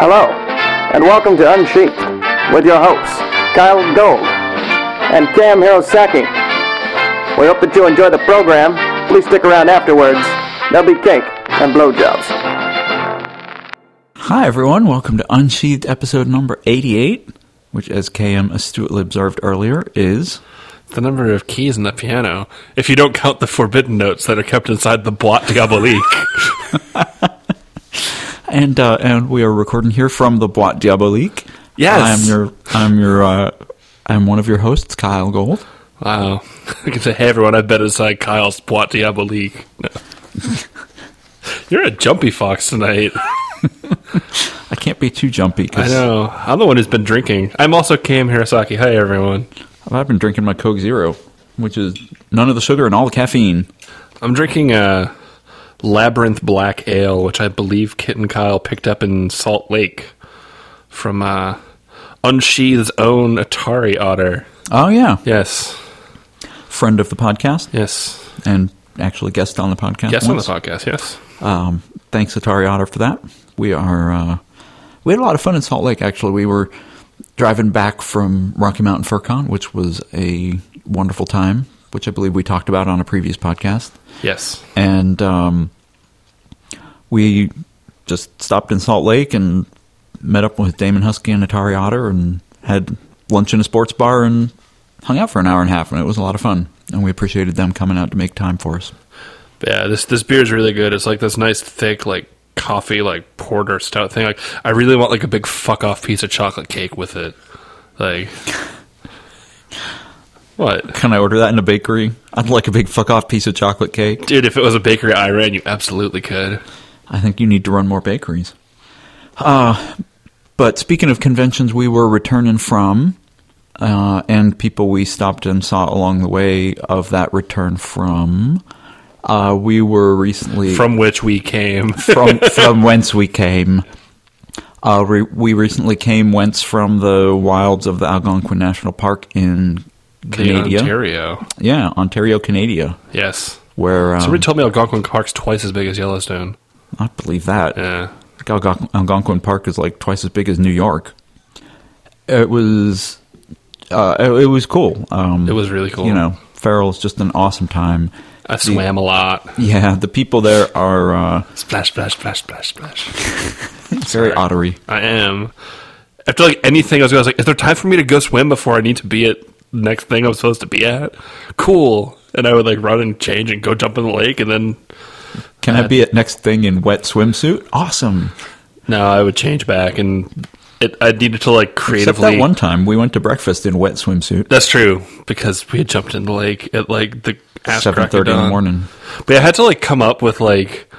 Hello, and welcome to Unsheathed with your hosts, Kyle Gold and Cam Hirosaki. We hope that you enjoy the program. Please stick around afterwards. There'll be cake and blowjobs. Hi, everyone. Welcome to Unsheathed episode number 88, which, as KM astutely observed earlier, is. The number of keys in the piano, if you don't count the forbidden notes that are kept inside the boîte diabolique. And uh, and we are recording here from the Boîte Diabolique. Yes. I'm your I'm your uh, I'm one of your hosts, Kyle Gold. wow. I can say, hey everyone, I've been inside Kyle's boîte diabolique. You're a jumpy fox tonight. I can't be too jumpy I know. I'm the one who's been drinking. I'm also Cam Hirasaki. Hi everyone. I've been drinking my Coke Zero, which is none of the sugar and all the caffeine. I'm drinking a Labyrinth Black Ale, which I believe Kit and Kyle picked up in Salt Lake from uh, Unsheathed's own Atari Otter. Oh yeah, Yes. friend of the podcast Yes. and actually guest on the podcast. Guest on the podcast, yes. Um, thanks, Atari Otter, for that. We are uh, we had a lot of fun in Salt Lake. Actually, we were driving back from Rocky Mountain FurCon, which was a wonderful time, which I believe we talked about on a previous podcast. Yes. And um, we just stopped in Salt Lake and met up with Damon Husky and Atari Otter and had lunch in a sports bar and hung out for an hour and a half, and it was a lot of fun. And we appreciated them coming out to make time for us. Yeah, this this beer is really good. It's like this nice thick like coffee like porter stout thing. Like I really want like a big fuck off piece of chocolate cake with it. Like What? Can I order that in a bakery? I'd like a big fuck off piece of chocolate cake. Dude, if it was a bakery I ran, you absolutely could. I think you need to run more bakeries. Uh, but speaking of conventions, we were returning from, uh, and people we stopped and saw along the way of that return from. Uh, we were recently From which we came. from from whence we came. Uh, re- we recently came whence from the wilds of the Algonquin National Park in Canada. Ontario. Yeah, Ontario, Canada, Yes. where um, Somebody told me Algonquin Park's twice as big as Yellowstone. I believe that. Yeah. Algon- Algonquin Park is like twice as big as New York. It was, uh, it, it was cool. Um, It was really cool. You know, Feral's just an awesome time. I swam a lot. Yeah, the people there are uh, Splash, splash, splash, splash, splash. very ottery. I am. After like anything, I was, I was like, "Is there time for me to go swim before I need to be at the next thing I'm supposed to be at?" Cool. And I would like run and change and go jump in the lake, and then Can I be at next thing in wet swimsuit? Awesome. no, I would change back, and it, I needed to like creatively. Except that one time we went to breakfast in wet swimsuit. That's true because we had jumped in the lake at like the Seven thirty in the morning. But I had to like come up with like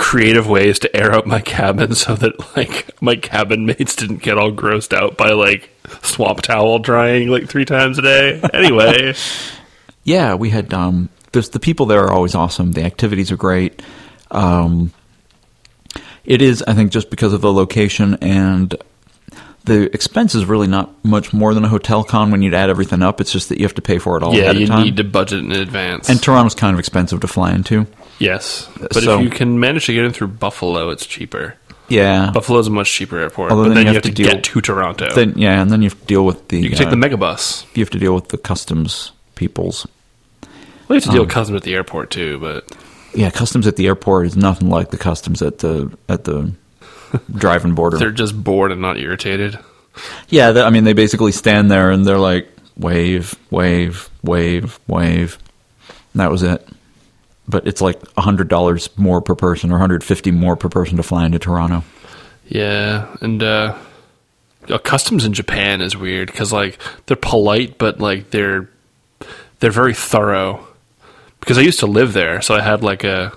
creative ways to air out my cabin so that like my cabin mates didn't get all grossed out by like swamp towel drying like three times a day. Anyway, Yeah, we had. Um, there's the people there are always awesome. The activities are great. Um, it is, I think, just because of the location and the expense is really not much more than a hotel con when you'd add everything up. It's just that you have to pay for it all yeah, ahead you of time. need to budget in advance. and Toronto's kind of expensive to fly into. Yes, but so- if you can manage to get in through Buffalo, it's cheaper. Yeah. Buffalo's a much cheaper airport, Although but then then, you have, to, deal- get to Toronto. Then yeah, and then you have to deal with the. you can take uh, the megabus. You have to deal with the customs peoples. We have to deal um, with customs at the airport too, but Yeah, customs at the airport is nothing like the customs at the at the driving border. they're just bored and not irritated. Yeah, I mean, they basically stand there and they're like, wave, wave, wave, wave. And that was it. But it's like $100 more per person or 150 more per person to fly into Toronto. Yeah, and uh, customs in Japan is weird because like they're polite, but like they're they're very thorough. Because I used to live there, so I had like a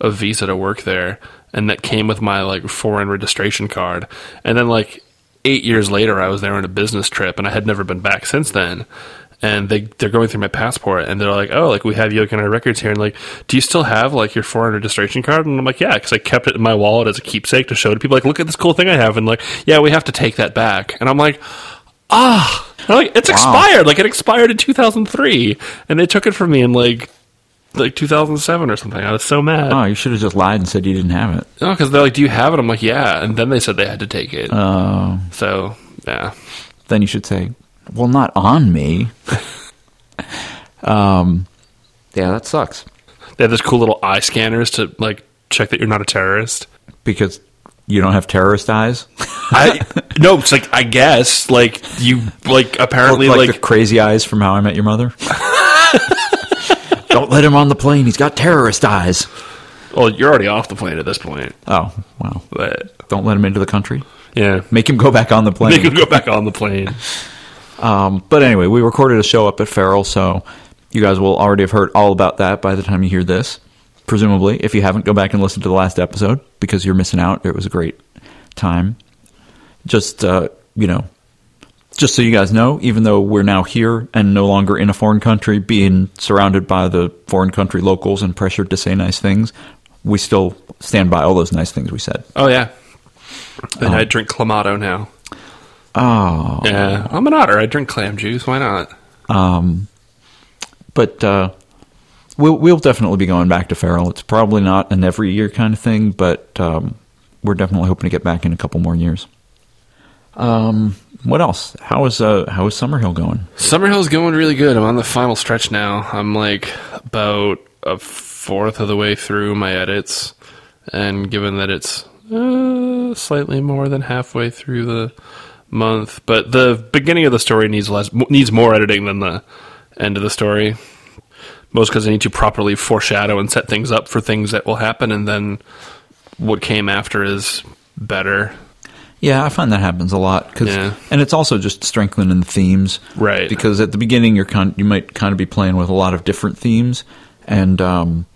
a visa to work there, and that came with my like foreign registration card. And then like eight years later, I was there on a business trip, and I had never been back since then. And they they're going through my passport, and they're like, "Oh, like we have you like, in our records here." And like, "Do you still have like your foreign registration card?" And I'm like, "Yeah," because I kept it in my wallet as a keepsake to show to people. Like, look at this cool thing I have, and like, "Yeah, we have to take that back." And I'm like, "Ah." And like, it's Wow. expired. Like it expired in 2003, and they took it from me in like like 2007 or something. I was so mad. Oh, you should have just lied and said you didn't have it. No, because they're like, "Do you have it?" I'm like, "Yeah," and then they said they had to take it. Oh, so yeah, then you should say, "Well, not on me." um, yeah, that sucks they have this cool little eye scanners to like check that you're not a terrorist. because you don't have terrorist eyes. I no, it's like I guess like you like apparently like, like, the crazy eyes from How I Met Your Mother. don't let him on the plane. He's got terrorist eyes. well you're already off the plane at this point. Oh, wow. But Don't let him into the country. yeah, Make him go back on the plane. make him go back on the plane. Um, but anyway, we recorded a show up at Feral, so you guys will already have heard all about that by the time you hear this. Presumably, if you haven't, go back and listen to the last episode because you're missing out. It was a great time. Just uh, you know, just so you guys know, even though we're now here and no longer in a foreign country, being surrounded by the foreign country locals and pressured to say nice things, we still stand by all those nice things we said. Oh yeah, and I drink clamato now. Oh, Yeah, I'm an otter. I drink clam juice. Why not? Um, but uh, we'll we'll definitely be going back to Feral. It's probably not an every year kind of thing, but um, we're definitely hoping to get back in a couple more years. Um, what else? How is uh how is Summerhill going? Summerhill's going really good. I'm on the final stretch now. I'm like about a fourth of the way through my edits, and given that it's uh, slightly more than halfway through the month, but the beginning of the story needs less needs more editing than the end of the story. Most because I need to properly foreshadow and set things up for things that will happen, and then what came after is better. Yeah, I find that happens a lot 'cause- Yeah. and it's also just strengthening the themes, Right. Because at the beginning, you're kind you might kind of be playing with a lot of different themes, and um,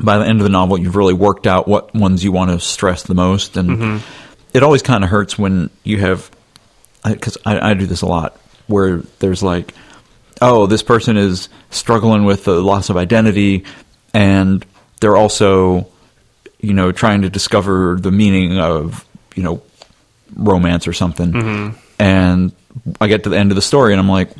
by the end of the novel, you've really worked out what ones you want to stress the most, and it always kind of hurts when you have because I, I do this a lot where there's like, oh, this person is struggling with the loss of identity, and they're also, you know, trying to discover the meaning of you know romance or something. Mm-hmm. And I get to the end of the story and I'm like,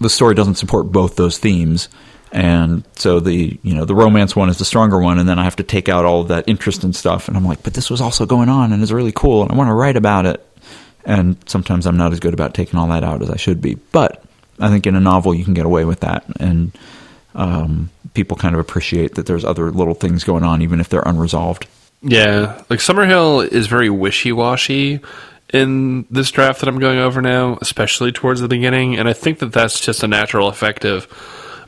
the story doesn't support both those themes. And so the you know the romance one is the stronger one, and then I have to take out all of that interest and stuff. And I'm like, but this was also going on, and it's really cool, and I want to write about it. And sometimes I'm not as good about taking all that out as I should be. But I think in a novel you can get away with that, and um, people kind of appreciate that there's other little things going on, even if they're unresolved. Yeah, like Summerhill is very wishy washy in this draft that I'm going over now, especially towards the beginning, and I think that that's just a natural effect of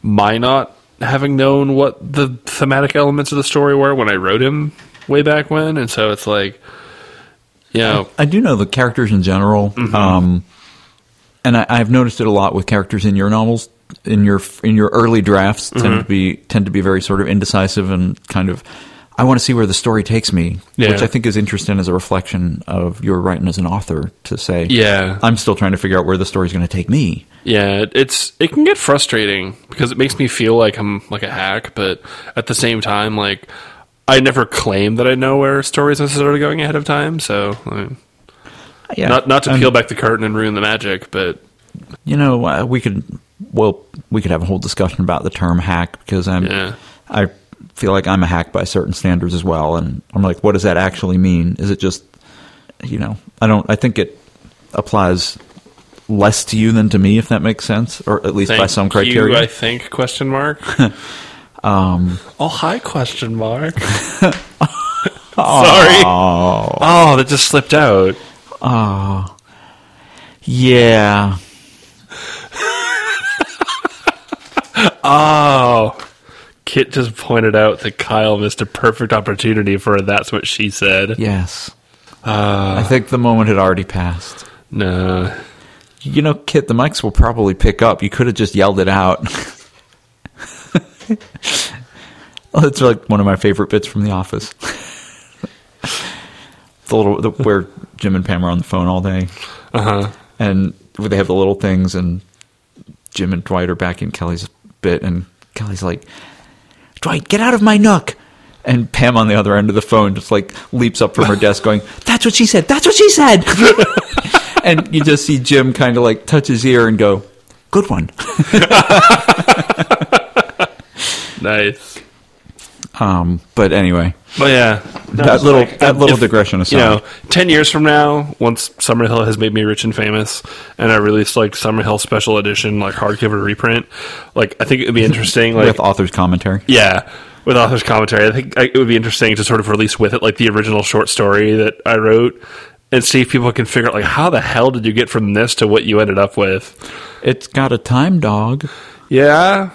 my not having known what the thematic elements of the story were when I wrote him way back when, and so it's like, you know, I do know the characters in general, um, and I, I've noticed it a lot with characters in your novels. In your in your early drafts, tend to be tend to be very sort of indecisive and kind of. I want to see where the story takes me, Yeah. which I think is interesting as a reflection of your writing as an author. To say, Yeah. I'm still trying to figure out where the story's going to take me. Yeah, it- it's it can get frustrating because it makes me feel like I'm like a hack, but at the same time, like I never claim that I know where stories necessarily going ahead of time. So, I mean, Yeah, not not to I'm- peel back the curtain and ruin the magic, but you know, uh, we could well, we could have a whole discussion about the term hack because I'm Yeah. I feel like I'm a hack by certain standards as well, and I'm like, what does that actually mean? Is it just, you know, I don't. I think it applies less to you than to me, if that makes sense, or at least by some criteria. You, I think question mark. um. Oh, hi question mark. Sorry. Oh, that just slipped out. Oh, yeah, Oh. Kit just pointed out that Kyle missed a perfect opportunity for that's what she said. yes. I think the moment had already passed. No. You know, Kit, the mics will probably pick up. You could have just yelled it out. oh, it's like one of my favorite bits from The Office. the little the, where Jim and Pam are on the phone all day, Uh huh. and where they have the little things, and Jim and Dwight are back in Kelly's bit, and Kelly's like, "Dwight, get out of my nook." And Pam on the other end of the phone just like leaps up from her desk, going, "That's what she said. That's what she said." and you just see Jim kind of like touch his ear and go, "Good one." Nice. Um, but anyway, But yeah, no, that little like, that little if- digression aside. You know, ten years from now, once Summerhill has made me rich and famous, and I release like Summerhill Special Edition, like hardcover reprint, like I think it would be interesting. Like, with author's commentary. yeah, with author's commentary, I think it would be interesting to sort of release with it like the original short story that I wrote, and see if people can figure out like how the hell did you get from this to what you ended up with. It's got a time dog. Yeah,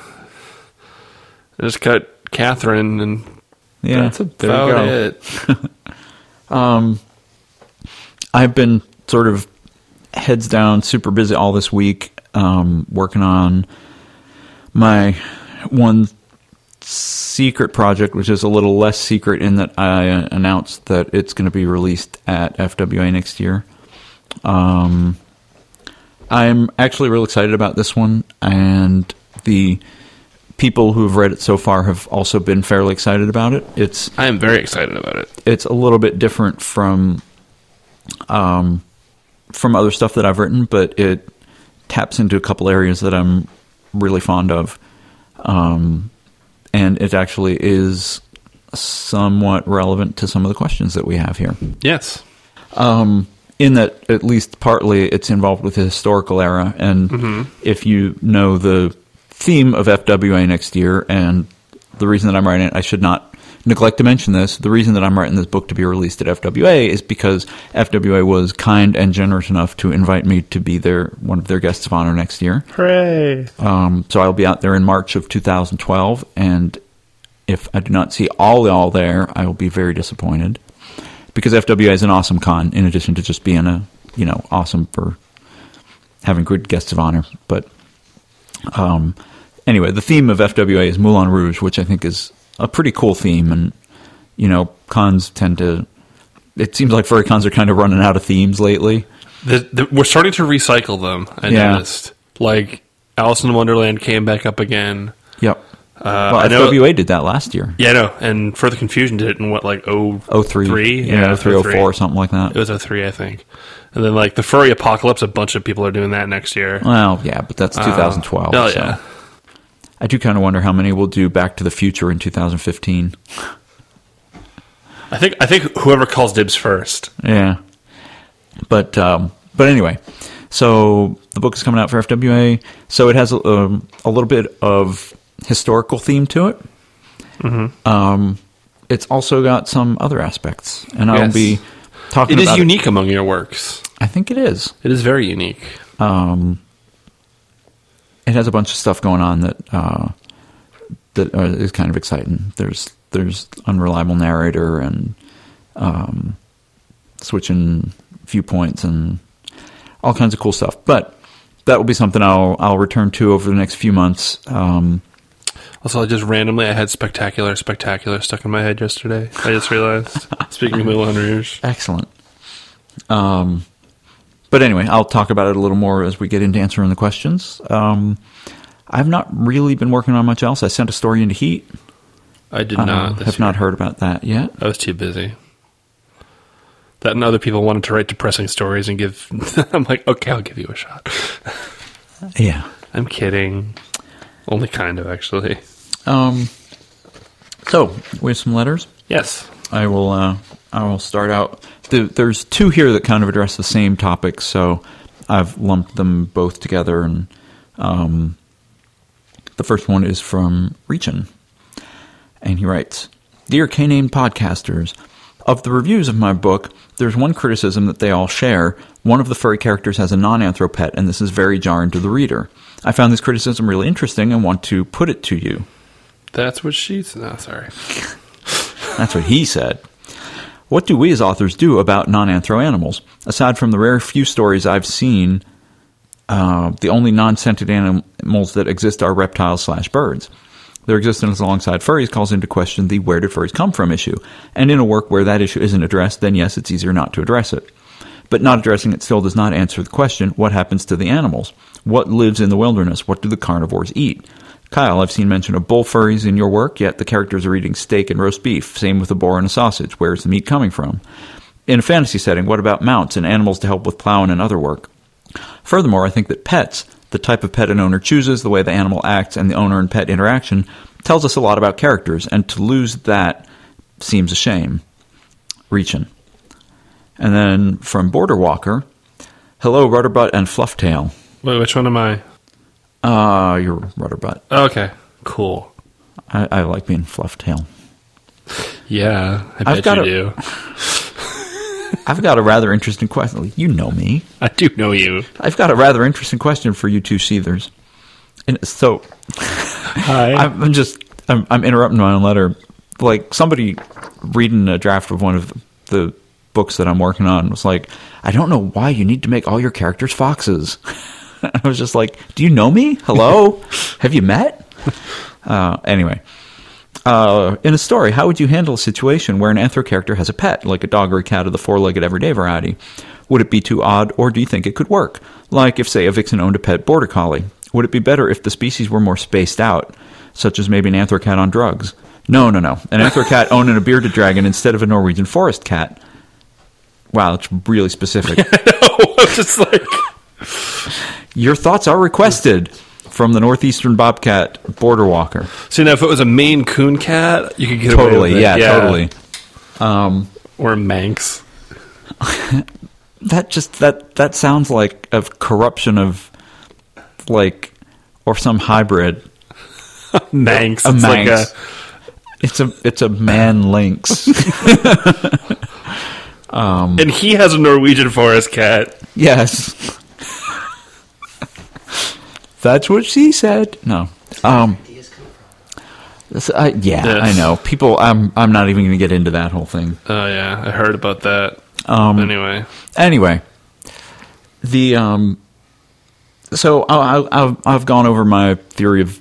I just cut Catherine, and Yeah, that's there you about go. it. I've been sort of heads down, super busy all this week, um, working on my one secret project, which is a little less secret in that I uh, announced that it's going to be released at FWA next year. Um, I'm actually real excited about this one, and the people who have read it so far have also been fairly excited about it. It's I am very excited about it. it's a little bit different from um, from other stuff that I've written, but it taps into a couple areas that I'm really fond of, um, and it actually is somewhat relevant to some of the questions that we have here. Yes. Um, in that, at least partly, it's involved with the historical era, and if you know the theme of FWA next year, and the reason that I'm writing it, I should not neglect to mention this. The reason that I'm writing this book to be released at FWA is because FWA was kind and generous enough to invite me to be their one of their guests of honor next year. Hooray. Um, so I'll be out there in March of 2012, and if I do not see all y'all there, I will be very disappointed because FWA is an awesome con. In addition to just being a you know awesome for having good guests of honor, but um, anyway, the theme of FWA is Moulin Rouge, which I think is a pretty cool theme, and you know cons tend to. It seems like furry cons are kind of running out of themes lately. The, the, we're starting to recycle them. I Yeah. noticed. Like Alice in Wonderland came back up again. Yep. Uh, well, I know. FWA did that last year. Yeah, no. And Further Confusion did it in what like oh Oh three, three? yeah, Yeah, three oh 03. four, something like that. It was 03, I think. And then like the Furry Apocalypse, a bunch of people are doing that next year. Well, yeah, but that's 2012. Oh so. I do kind of wonder how many will do Back to the Future in 2015. I think I think whoever calls dibs first. Yeah, but um, but anyway, so the book is coming out for FWA. So it has a, um, a little bit of historical theme to it. Mm-hmm. Um, it's also got some other aspects, and I'll Yes. be talking It is unique among your works. I think it is. It is very unique. um, it has a bunch of stuff going on that uh, that uh, kind of exciting. There's there's unreliable narrator and um, switching viewpoints and all kinds of cool stuff. But that will be something I'll I'll return to over the next few months. Um, Also, I just randomly I had spectacular, spectacular stuck in my head yesterday. I just realized. Speaking of Moulin Rouge, excellent. Um, but anyway, I'll talk about it a little more as we get into answering the questions. Um, I've not really been working on much else. I sent a story into Heat. I did not. This have year. not heard about that yet. I was too busy. That and other people wanted to write depressing stories and give. I'm like, okay, I'll give you a shot. Yeah. I'm kidding. Only kind of, actually. Um. So we have some letters. Yes. I will. Uh, I will start out. The, there's two here that kind of address the same topic, so I've lumped them both together. And um, the first one is from Reachin, and he writes, "Dear K-name podcasters." Of the reviews of my book, there's one criticism that they all share. One of the furry characters has a non-anthro pet, and this is very jarring to the reader. I found this criticism really interesting and want to put it to you. That's what she's. No, sorry. That's what he said. What do we as authors do about non anthro animals? Aside from the rare few stories I've seen, uh, the only non scented animals that exist are reptiles slash birds. Their existence alongside furries calls into question the where did furries come from issue. And in a work where that issue isn't addressed, then yes, it's easier not to address it. But not addressing it still does not answer the question what happens to the animals? What lives in the wilderness? What do the carnivores eat? Kyle, I've seen mention of bull furries in your work, yet the characters are eating steak and roast beef. Same with a boar and a sausage. Where's the meat coming from? In a fantasy setting, what about mounts and animals to help with plowing and other work? Furthermore, I think that pets, the type of pet an owner chooses, the way the animal acts, and the owner and pet interaction tells us a lot about characters, and to lose that seems a shame. Reaching. And then from Border Walker, hello, Rudderbutt and Flufftail. Wait, which one am I? Uh, you're Rudderbutt. Okay, cool. I, I like being Flufftail. Yeah, I I've bet got you a- do. I've got a rather interesting question. You know me. I do know you. I've got a rather interesting question for you two Seethers. And so Hi. I'm I'm just I'm, I'm interrupting my own letter. Like somebody reading a draft of one of the books that I'm working on was like, I don't know why you need to make all your characters foxes. I was just like, Do you know me? Hello, have you met? Uh, anyway, uh, in a story, how would you handle a situation where an anthro character has a pet, like a dog or a cat of the four-legged everyday variety? Would it be too odd, or do you think it could work? Like if, say, a vixen owned a pet border collie. Would it be better if the species were more spaced out, such as maybe an anthro cat on drugs? No, no, no. An anthro cat owning a bearded dragon instead of a Norwegian forest cat. Wow, that's really specific. I'm just like, Your thoughts are requested from the northeastern bobcat border walker. so now if it was a Maine Coon cat, you could get Totally, away with it. yeah, totally. Um, Or Manx. that just that that sounds like a corruption of like or some hybrid. Manx. A It's like Manx. It's a it's a man lynx. um, and he has a Norwegian forest cat. yes. That's what she said. No. Um this- I- yeah, Yes. I know. People I'm I'm not even going to get into that whole thing. Oh yeah, I heard about that. Um Anyway, anyway, the um, so I, I, I've I've gone over my theory of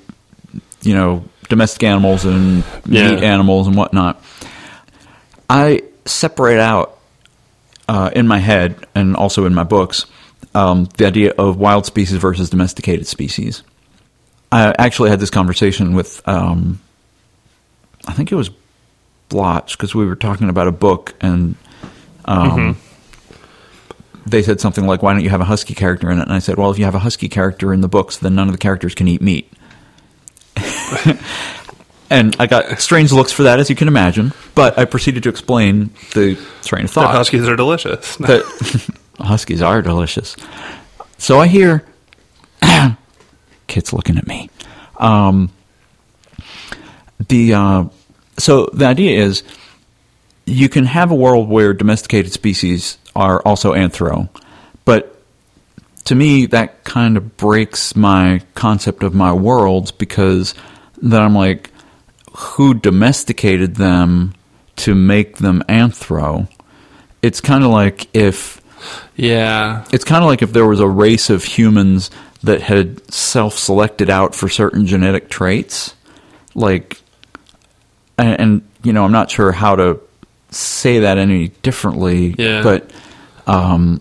you know domestic animals and Yeah. meat animals and whatnot. I separate out uh, in my head and also in my books um, the idea of wild species versus domesticated species. I actually had this conversation with um, I think it was Blotch because we were talking about a book and um, they said something like, "Why don't you have a husky character in it?" And I said, "Well, if you have a husky character in the books, then none of the characters can eat meat." and I got strange looks for that, as you can imagine. But I proceeded to explain the train of the thought huskies are delicious. that huskies are delicious. So I hear kids looking at me. Um, the uh, so the idea is you can have a world where domesticated species are also anthro, but to me that kind of breaks my concept of my worlds because then I'm like, who domesticated them to make them anthro? It's kind of like if yeah, it's kind of like if there was a race of humans that had self-selected out for certain genetic traits like and, and you know i'm not sure how to say that any differently Yeah. but um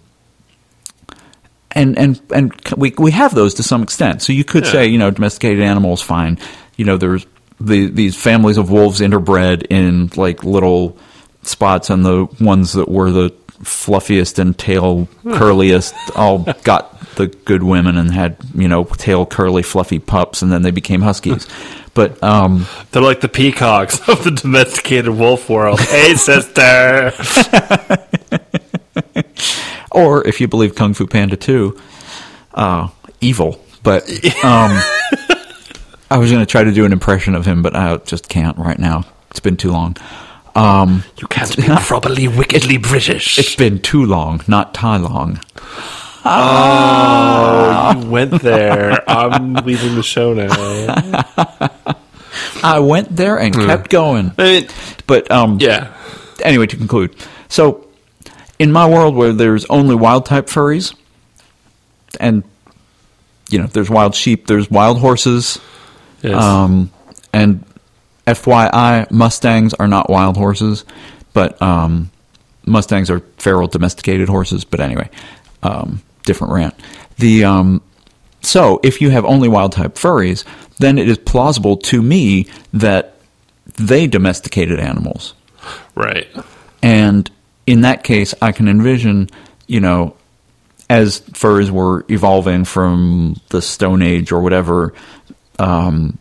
and and and we we have those to some extent so you could Yeah. say you know domesticated animals fine you know there's the these families of wolves interbred in like little spots and the ones that were the fluffiest and tail curliest all got the good women and had you know tail curly fluffy pups and then they became huskies but um they're like the peacocks of the domesticated wolf world. hey, sister. or if you believe kung fu panda 2 uh evil but um i was going to try to do an impression of him but i just can't right now it's been too long um You can't be properly wickedly British. it's been too long not tie long oh, you went there. I'm leaving the show now. i went there and kept going I mean, but um yeah. anyway, to conclude, so in my world where there's only wild type furries, and you know, there's wild sheep, there's wild horses, Yes. um, and FYI, Mustangs are not wild horses, but um, Mustangs are feral domesticated horses. But anyway, um, different rant. The um, so if you have only wild type furries, then it is plausible to me that they domesticated animals. right. And in that case, I can envision, you know, as furs were evolving from the Stone Age or whatever, um,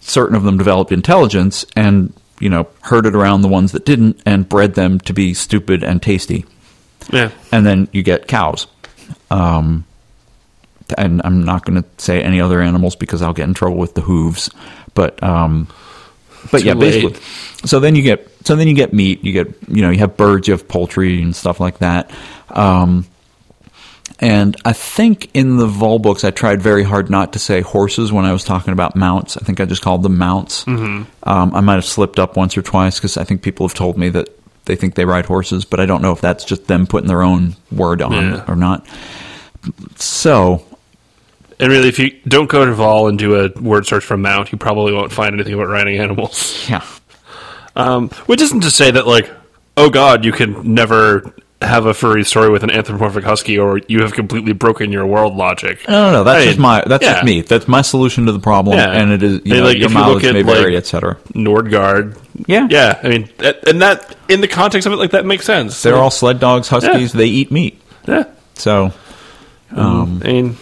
certain of them developed intelligence and you know herded around the ones that didn't and bred them to be stupid and tasty Yeah. and then you get cows. Um, and I'm not going to say any other animals because I'll get in trouble with the hooves. But um, but Too yeah, late. basically. So then you get so then you get meat. You get you know you have birds, you have poultry and stuff like that. Um, and I think in the Vol books, I tried very hard not to say horses when I was talking about mounts. I think I just called them mounts. Mm-hmm. Um, I might have slipped up once or twice because I think people have told me that they think they ride horses, but I don't know if that's just them putting their own word on Yeah. it or not. So, And really, if you don't go to Vol and do a word search for mount, you probably won't find anything about riding animals. yeah. Um, which isn't to say that, like, oh god, you can never have a furry story with an anthropomorphic husky, or you have completely broken your world logic. No, no, no. That's I just my that's yeah. just me. That's my solution to the problem, Yeah. and it is you And, know, like, your you mileage at, may vary, like- etc. Nordgard. Yeah. Yeah, I mean, that, and that, in the context of it, like, that makes sense. They're all sled dogs, huskies. They eat meat, Yeah. so Um, I mean,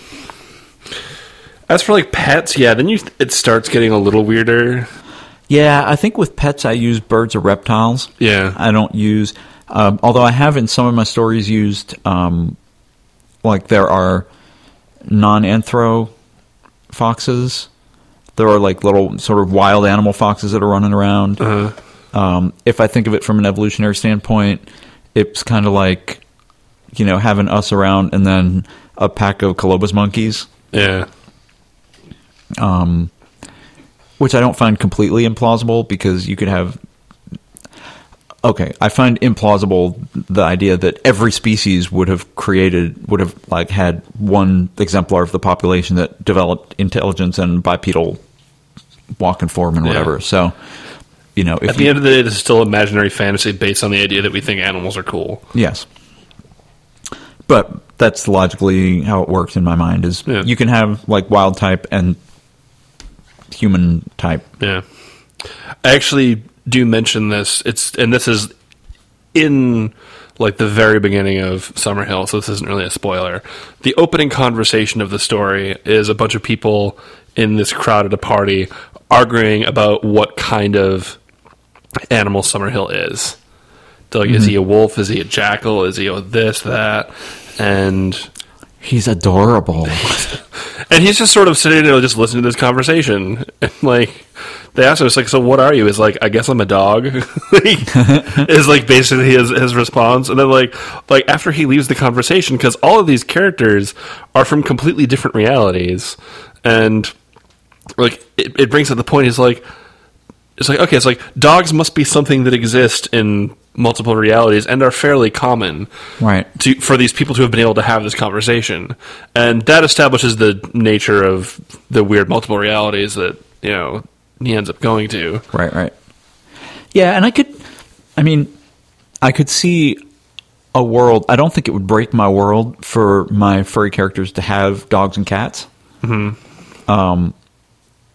as for like pets, yeah, then you it starts getting a little weirder. yeah. I think with pets, I use birds or reptiles. Yeah, I don't use, um, although I have in some of my stories used, um, like there are non-anthro foxes. There are like little sort of wild animal foxes that are running around. uh, Um, if I think of it from an evolutionary standpoint, it's kind of like, you know, having us around and then a pack of colobus monkeys, yeah, um, which I don't find completely implausible because you could have. Okay, I find implausible the idea that every species would have created would have like had one exemplar of the population that developed intelligence and bipedal walking form and Yeah. whatever. So, you know, if At the you- end of the day, this is still imaginary fantasy based on the idea that we think animals are cool. Yes. But that's logically how it works in my mind is Yeah. you can have like wild type and human type. Yeah, I actually do mention this. It's and this is in like the very beginning of Summerhill, so this isn't really a spoiler. The opening conversation of the story is a bunch of people in this crowd at a party arguing about what kind of animal Summerhill is. They're like, is he mm-hmm. a wolf? Is he a jackal? Is he a this, that? And He's adorable. and he's just sort of sitting there, just listening to this conversation. And like, they asked him, "It's like, so what are you?" Is like, "I guess I'm a dog." Is like basically his his response. And then like like after he leaves the conversation, because all of these characters are from completely different realities, and like it, it brings up the point. Is like it's like okay, it's like dogs must be something that exist in multiple realities and are fairly common right. to for these people to have been able to have this conversation, and that establishes the nature of the weird multiple realities that you know he ends up going to. Right, right. Yeah, and I could I mean I could see a world I don't think it would break my world for my furry characters to have dogs and cats. Mm-hmm. Um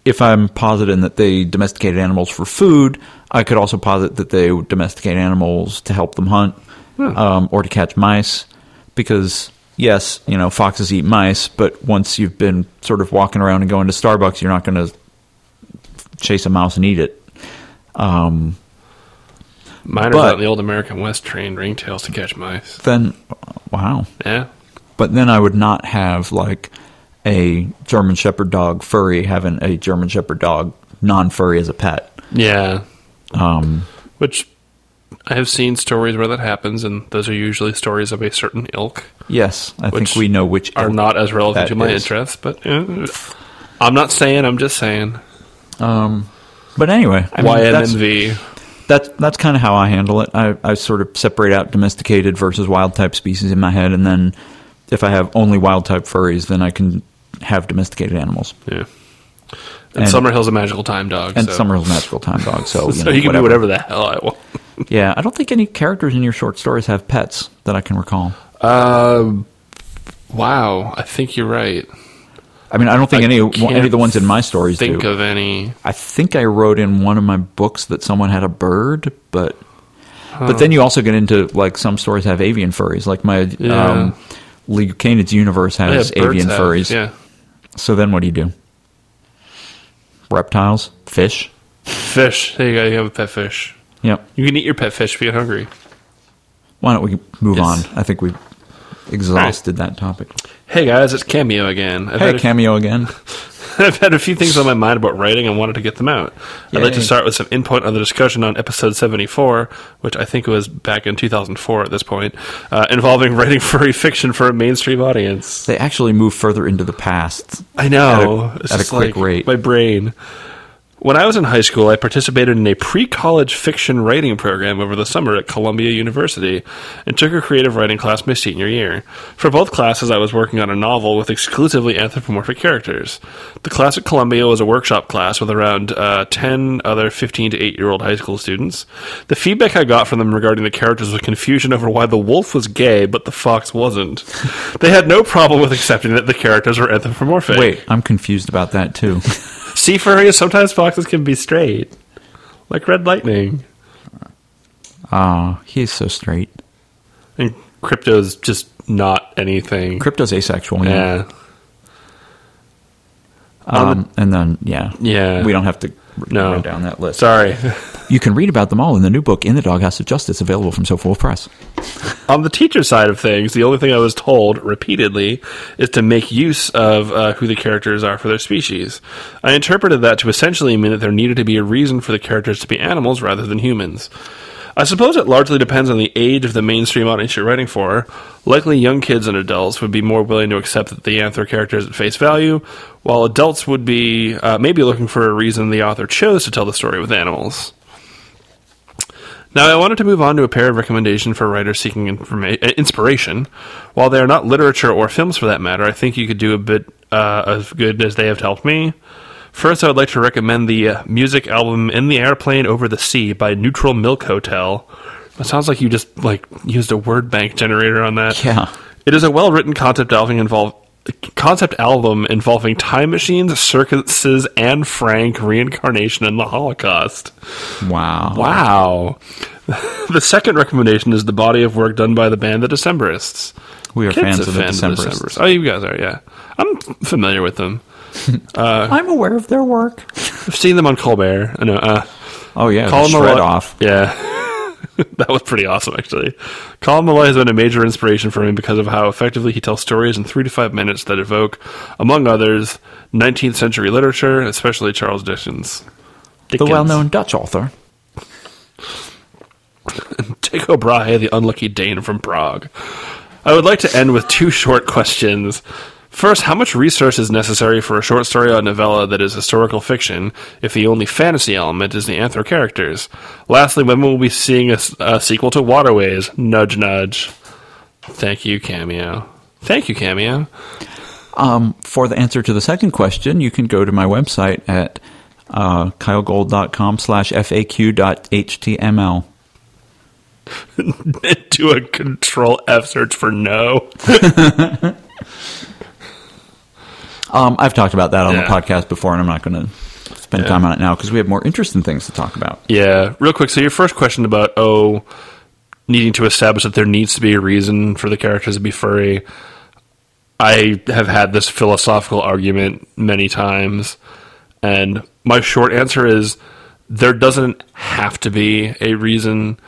if I'm positing that they domesticated animals for food, I could also posit that they would domesticate animals to help them hunt um, or to catch mice. Because, yes, you know, foxes eat mice, but once you've been sort of walking around and going to Starbucks, you're not going to chase a mouse and eat it. Um, Mine are But- in the old American West trained ringtails to catch mice. then, wow. Yeah, But then I would not have like a German Shepherd dog furry having a German Shepherd dog non furry as a pet. yeah. Um, Which I have seen stories where that happens, and those are usually stories of a certain ilk, yes, I Which think we know which are not as relevant to my is. interests. But uh, I'm not saying. I'm just saying. Um, but anyway, I mean, that's, that's that's kind of how I handle it. I, I sort of separate out domesticated versus wild type species in my head, and then if I have only wild type furries, then I can have domesticated animals. Yeah. And, And- Summerhill's a magical time dog. And so. Summerhill's magical time dog, so you know, you can whatever. do whatever the hell I want. Yeah, I don't think any characters in your short stories have pets that I can recall. Um, wow, I think you're right. I mean, I don't think I any any of the ones in my stories Think do. of any. I think I wrote in one of my books that someone had a bird, but but then you also get into like some stories have avian furries. Like my Yeah. um, League of Canids universe has Yeah, avian have- furries. Yeah. So then what do you do? reptiles, fish. Fish. There you go. You have a pet fish. Yep. You can eat your pet fish if you get hungry. Why don't we move Yes. on? I think we've exhausted that topic. Hey guys, it's Cameo again. I've, Hey, had a, cameo again. I've had a few things on my mind about writing and wanted to get them out. I'd like to start with some input on the discussion on episode 74, which I think was back in 2004 at this point, uh, involving writing furry fiction for a mainstream audience. They actually move further into the past. I know. At a- at a quick like rate. My brain. When I was in high school, I participated in a pre college fiction writing program over the summer at Columbia University and took a creative writing class my senior year. For both classes, I was working on a novel with exclusively anthropomorphic characters. The class at Columbia was a workshop class with around uh, 10 other 15 to 8 year old high school students. The feedback I got from them regarding the characters was confusion over why the wolf was gay but the fox wasn't. they had no problem with accepting that the characters were anthropomorphic. Wait, I'm confused about that too. Sea furries, sometimes foxes can be straight. Like Red Lightning. Ah, he's so straight. And crypto's just not anything. Crypto's asexual. Yeah. yeah. Um, and then yeah, Yeah. we don't have to No. run down that list. Sorry. You can read about them all in the new book in the Doghouse of Justice, available from Sofawolf Press. On the teacher side of things, the only thing I was told repeatedly is to make use of uh, who the characters are for their species. I interpreted that to essentially mean that there needed to be a reason for the characters to be animals rather than humans. I suppose it largely depends on the age of the mainstream audience you're writing for. Likely, young kids and adults would be more willing to accept that the anthro characters at face value, while adults would be uh, maybe looking for a reason the author chose to tell the story with animals. Now, I wanted to move on to a pair of recommendations for writers seeking informa- uh, inspiration. While they are not literature or films for that matter, I think you could do a bit uh, as good as they have helped me. First, I would like to recommend the uh, music album "In the Airplane Over the Sea" by Neutral Milk Hotel. It sounds like you just like used a word bank generator on that. Yeah. It is a well-written concept album involve concept album involving time machines, circuses, and Frank reincarnation in the Holocaust. Wow. Wow. the second recommendation is the body of work done by the band The Decemberists. We are Kids fans of the fans Decemberists. Oh, you guys are, yeah. I'm familiar with them. I'm aware of their work. I've seen them on Colbert. I know. Uh, Oh yeah, Colin the shred Meloy- off. Yeah. that was pretty awesome, actually. Colin Meloy has been a major inspiration for me because of how effectively he tells stories in three to five minutes that evoke, among others, 19th century literature, especially Charles Dickens. The well-known Dutch author. Tycho O'Brien, the unlucky Dane from Prague. I would like to end with two short questions. First, how much research is necessary for a short story or novella that is historical fiction if the only fantasy element is the anthro characters? Lastly, when will we be seeing a sequel to Waterways? Nudge, nudge. Thank you, Cameo. Thank you, Cameo. Um, for the answer to the second question, you can go to my website at uh, kylegold.com slash faq.html. Do a control F search for no. Um, I've talked about that on Yeah. the podcast before, and I'm not going to spend Yeah. time on it now because we have more interesting things to talk about. Yeah, real quick. So your first question about oh, needing to establish that there needs to be a reason for the characters to be furry. I have had this philosophical argument many times, and my short answer is there doesn't have to be a reason.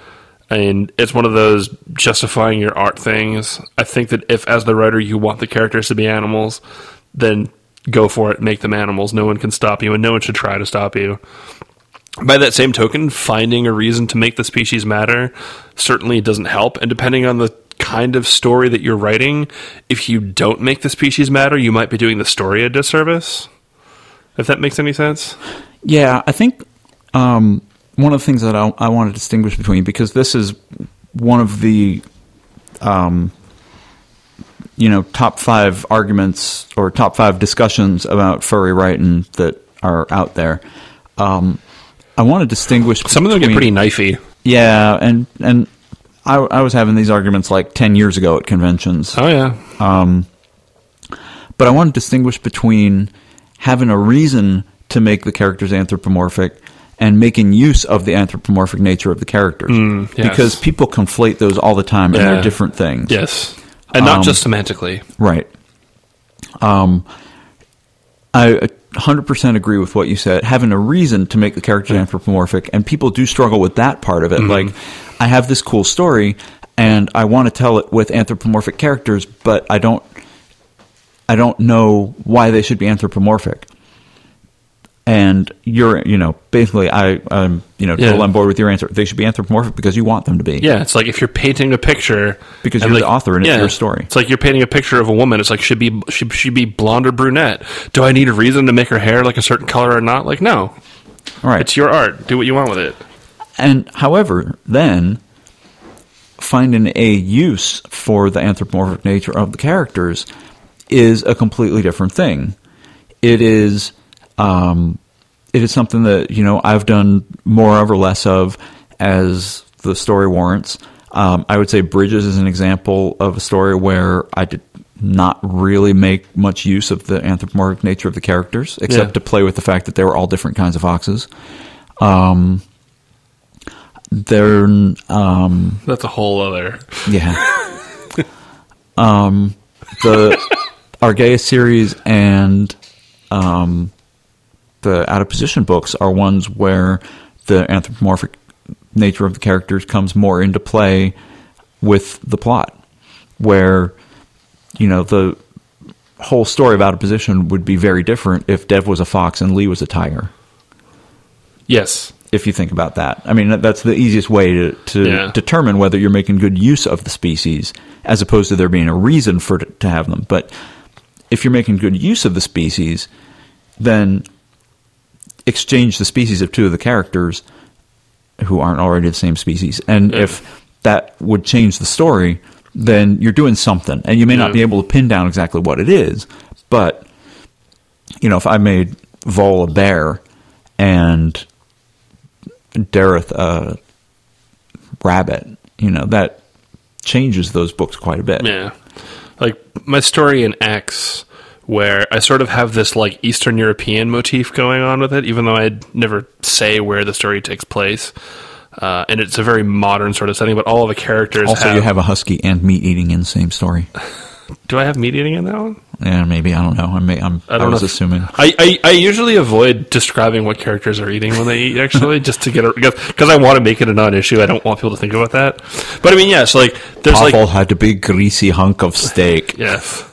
And it's one of those justifying your art things. I think that if, as the writer, you want the characters to be animals, then go for it, make them animals. No one can stop you, and no one should try to stop you. By that same token, finding a reason to make the species matter certainly doesn't help. And depending on the kind of story that you're writing, if you don't make the species matter, you might be doing the story a disservice. If that makes any sense. Yeah, I think um, one of the things that I, I want to distinguish between because this is one of the, um, you know, top five arguments or top five discussions about furry writing that are out there. Um, I want to distinguish. Some of them get pretty knifey. Yeah, and and I, I was having these arguments like ten years ago at conventions. Oh yeah. But I want to distinguish between having a reason to make the characters anthropomorphic and making use of the anthropomorphic nature of the characters. yes. Because people conflate those all the time and Yeah. they're different things. Yes. And not Um, just semantically. Right. Um, I 100% agree with what you said. Having a reason to make the characters anthropomorphic, and people do struggle with that part of it. Like, I have this cool story, and I want to tell it with anthropomorphic characters, but I don't, I don't know why they should be anthropomorphic. And you're, you know, basically, I, I'm, you know, Yeah. totally on board with your answer. They should be anthropomorphic because you want them to be. Yeah, it's like if you're painting a picture Because you're the author and it's your story. It's like you're painting a picture of a woman. It's like should be should she be blonde or brunette? Do I need a reason to make her hair like a certain color or not? Like no, All right. it's your art. Do what you want with it. And however, then finding a use for the anthropomorphic nature of the characters is a completely different thing. It is um, it is something that you know I've done more of or less of as the story warrants. Um, I would say Bridges is an example of a story where I did not really make much use of the anthropomorphic nature of the characters, except Yeah. to play with the fact that they were all different kinds of foxes. Um, they're um, That's a whole other. yeah. um, the Argaea series and um, the out of position books are ones where the anthropomorphic nature of the characters comes more into play with the plot, where you know the whole story of out of position would be very different if Dev was a fox and Lee was a tiger Yes. if you think about that. I mean, that's the easiest way to, to Yeah. determine whether you're making good use of the species as opposed to there being a reason for it to have them. But if you're making good use of the species, then exchange the species of two of the characters who aren't already the same species. And Yeah. if that would change the story, then you're doing something. And you may not be able to pin down exactly what it is, but you know, if I made Volle a bear and Dareth a rabbit, you know, that changes those books quite a bit. Yeah. Like my story in X, where I sort of have this like Eastern European motif going on with it, even though I'd never say where the story takes place. Uh, and it's a very modern sort of setting, but all of the characters Also, have, you have a husky and meat eating in the same story. Do I have meat eating in that one? Yeah, maybe I don't know. I may, I'm, I, I was if- assuming. I, I, I usually avoid describing what characters are eating when they eat, actually, just to get a because I want to make it a non-issue. I don't want people to think about that. But I mean, yes, like there's Pavel like had a big greasy hunk of steak. yes,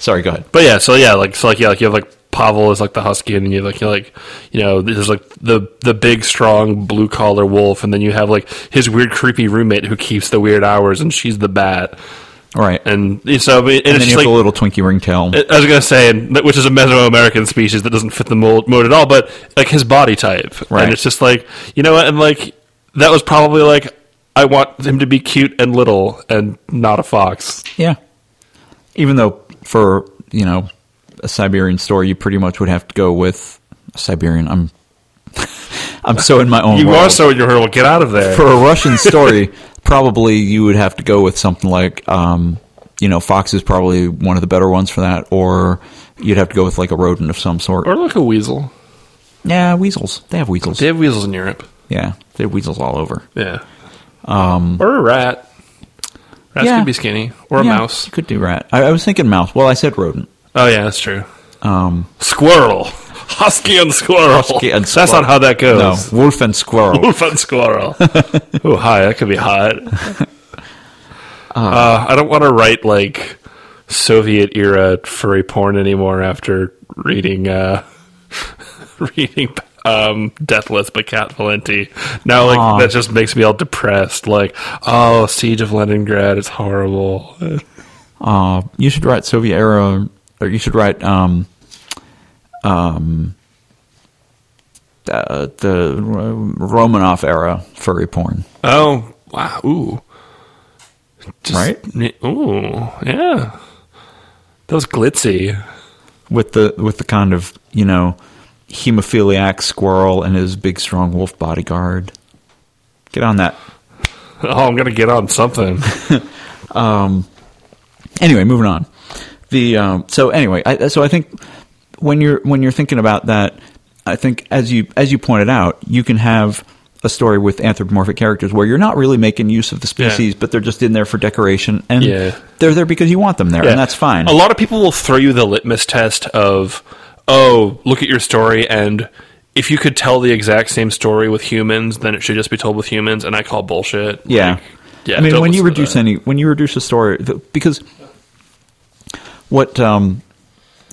Sorry, go ahead. but yeah, so yeah, like so like yeah, like you have like Pavel is like the husky, and then you like you like you know there's like the the big strong blue collar wolf, and then you have like his weird creepy roommate who keeps the weird hours, and she's the bat, All right. and so and, and it's then you just have like the little Twinkie ringtail. I was gonna say, and which is a Mesoamerican species that doesn't fit the mold, mode at all, but like his body type, Right. and it's just like you know, what, and like that was probably like I want him to be cute and little and not a fox. Yeah. Even though for, you know, a Siberian story, you pretty much would have to go with Siberian. I'm I'm so in my own You world. are so in your hurdle. Get out of there. for a Russian story, probably you would have to go with something like um, you know, Fox is probably one of the better ones for that, or you'd have to go with like a rodent of some sort. or like a weasel. yeah, weasels. They have weasels. They have weasels in Europe. yeah, they have weasels all over. Yeah. Um, or a rat. Rats yeah. could be skinny. Or a Yeah, mouse. You could do rat. I, I was thinking mouse. Well, I said rodent. Oh yeah, that's true. Um, Squirrel. Husky and squirrel. Husky and That's not how that no, goes. wolf and squirrel. Wolf and squirrel. oh, hi. That could be hot. Uh, I don't want to write like Soviet era furry porn anymore after reading uh, reading um, Deathless by Cat Valente. Now, like Aw. that just makes me all depressed. Like, oh, Siege of Leningrad is horrible. Uh, you should write Soviet era, or you should write um, um, uh, the Romanov era furry porn. Oh, wow. Ooh. Just- Right? Ooh, yeah. That was glitzy. with the with the kind of you know hemophiliac squirrel and his big strong wolf bodyguard. Get on that. Oh, I'm gonna get on something. Um, anyway, moving on. The um, so anyway, I, so I think when you're when you're thinking about that, I think as you as you pointed out, you can have a story with anthropomorphic characters where you're not really making use of the species, Yeah. but they're just in there for decoration, and Yeah. they're there because you want them there, and that's fine. A lot of people will throw you the litmus test of, oh, look at your story, and if you could tell the exact same story with humans, then it should just be told with humans, and I call bullshit. Yeah. Like, yeah. I mean, when you reduce any, when you reduce a story, the, because what um,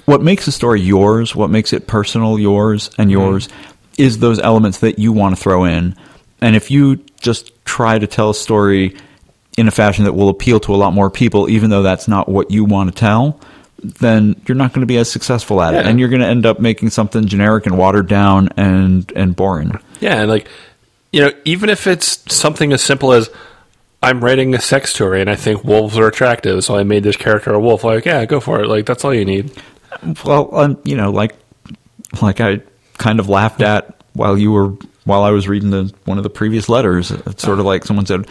what makes a story yours, what makes it personal, yours and Mm-hmm. yours, is those elements that you want to throw in. And if you just try to tell a story in a fashion that will appeal to a lot more people, even though that's not what you want to tell, then you're not going to be as successful at it, and you're going to end up making something generic and watered down and and boring. Yeah, and like you know, even if it's something as simple as I'm writing a sex story and I think wolves are attractive, so I made this character a wolf. Like, yeah, go for it. Like that's all you need. Well, um, you know, like like I kind of laughed at while you were while I was reading the one of the previous letters. It's sort of like someone said,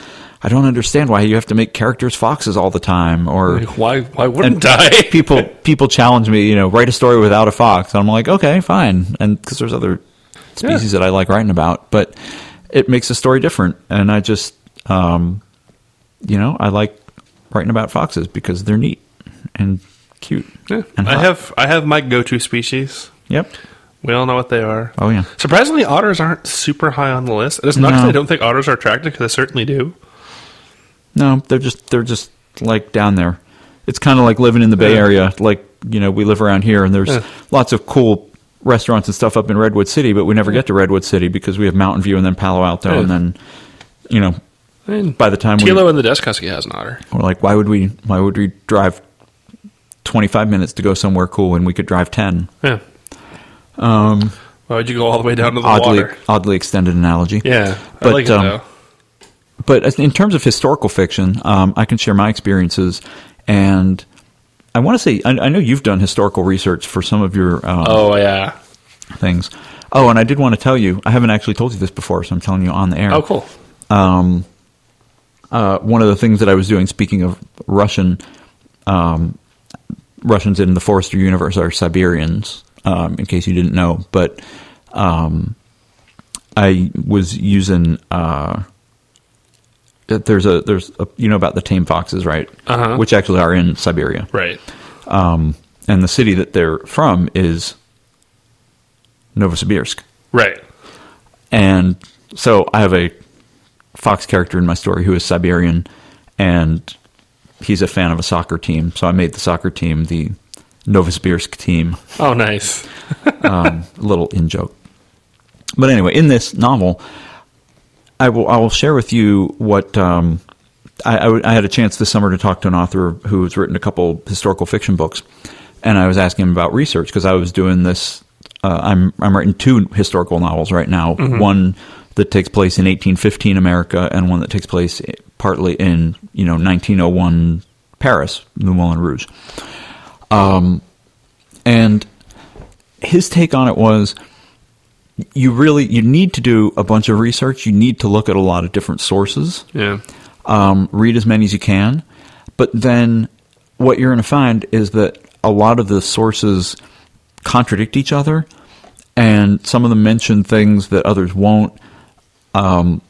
"I don't understand why you have to make characters foxes all the time," or why? Why wouldn't I? people people challenge me, you know, write a story without a fox. And I'm like, okay, fine, and because there's other species that I like writing about, but it makes the story different, and I just, um, you know, I like writing about foxes because they're neat and cute. Yeah. and I have I have my go-to species. Yep. We all know what they are. Oh yeah. Surprisingly, otters aren't super high on the list. It's not because No. I don't think otters are attractive, because I certainly do. No, they're just they're just like down there. It's kind of like living in the Bay Yeah. Area. Like you know, we live around here, and there's Yeah. lots of cool restaurants and stuff up in Redwood City, but we never get to Redwood City because we have Mountain View and then Palo Alto, Yeah. and then you know, I mean, by the time Tilo and the Desk Husky has an otter. we, we're like, why would we why would we drive twenty five minutes to go somewhere cool when we could drive ten? Yeah. Um, Why would you go all the way down to the Oddly water? oddly extended analogy. Yeah, I But, like it um, though. But in terms of historical fiction, um, I can share my experiences, and I want to say I, I know you've done historical research for some of your um, Oh yeah. things. Oh, and I did want to tell you, I haven't actually told you this before, so I'm telling you on the air. Oh cool. Um, uh, one of the things that I was doing, speaking of Russian, um, Russians in the Forrester universe are Siberians, um, in case you didn't know. But um, I was using. Uh, there's a there's a, you know about the tame foxes, right? Uh-huh. Which actually are in Siberia, Right. um, and the city that they're from is Novosibirsk. Right. And so I have a Fox character in my story who is Siberian, and he's a fan of a soccer team. So I made the soccer team the Novosibirsk team. Oh nice. Um, little in joke. But anyway, in this novel, I will I will share with you what um, I, I w- I had a chance this summer to talk to an author who's written a couple historical fiction books, and I was asking him about research because I was doing this. Uh, I'm I'm writing two historical novels right now. One that takes place in 1815 America, and one that takes place partly in you know 1901 Paris, the Moulin Rouge. Um, and his take on it was you really you need to do a bunch of research. You need to look at a lot of different sources Yeah. um, read as many as you can. But then what you're going to find is that a lot of the sources contradict each other, and some of them mention things that others won't. Um,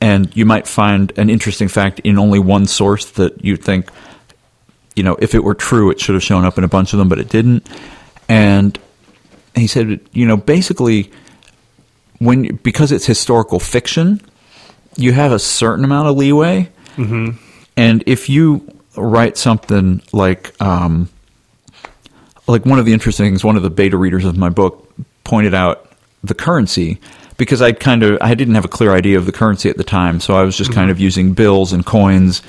and you might find an interesting fact in only one source that you think, you know, if it were true, it should have shown up in a bunch of them, but it didn't. And he said, you know, basically, when because it's historical fiction, you have a certain amount of leeway. Mm-hmm. And if you write something like, um, like one of the interesting things, one of the beta readers of my book pointed out the currency because I kind of I didn't have a clear idea of the currency at the time, so I was just kind of using bills and coins,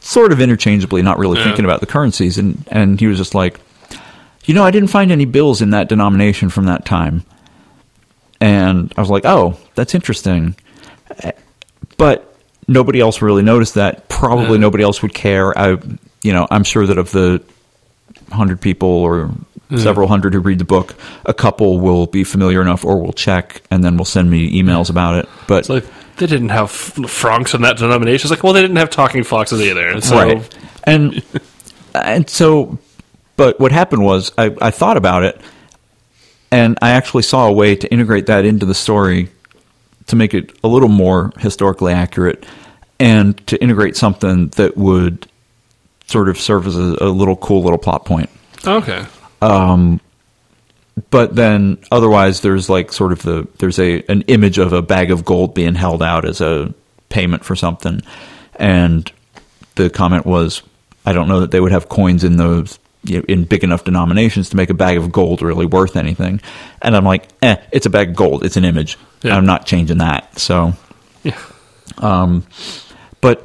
sort of interchangeably, not really Yeah. thinking about the currencies. And and he was just like, you know, I didn't find any bills in that denomination from that time. And I was like, oh, that's interesting. But nobody else really noticed that. Probably Yeah. nobody else would care. I, you know, I'm sure that of the hundred people or several hundred who read the book, a couple will be familiar enough or will check and then will send me emails about it. But It's like they didn't have f- francs in that denomination. It's like, well, they didn't have talking foxes either. So, right and and so but what happened was I, I thought about it and i actually saw a way to integrate that into the story to make it a little more historically accurate and to integrate something that would sort of serve as a, a little cool little plot point Okay. Um, but then otherwise there's like sort of the there's a an image of a bag of gold being held out as a payment for something and the comment was i don't know that they would have coins in those you know, in big enough denominations to make a bag of gold really worth anything and i'm like eh it's a bag of gold it's an image Yeah. i'm not changing that so Yeah. Um, but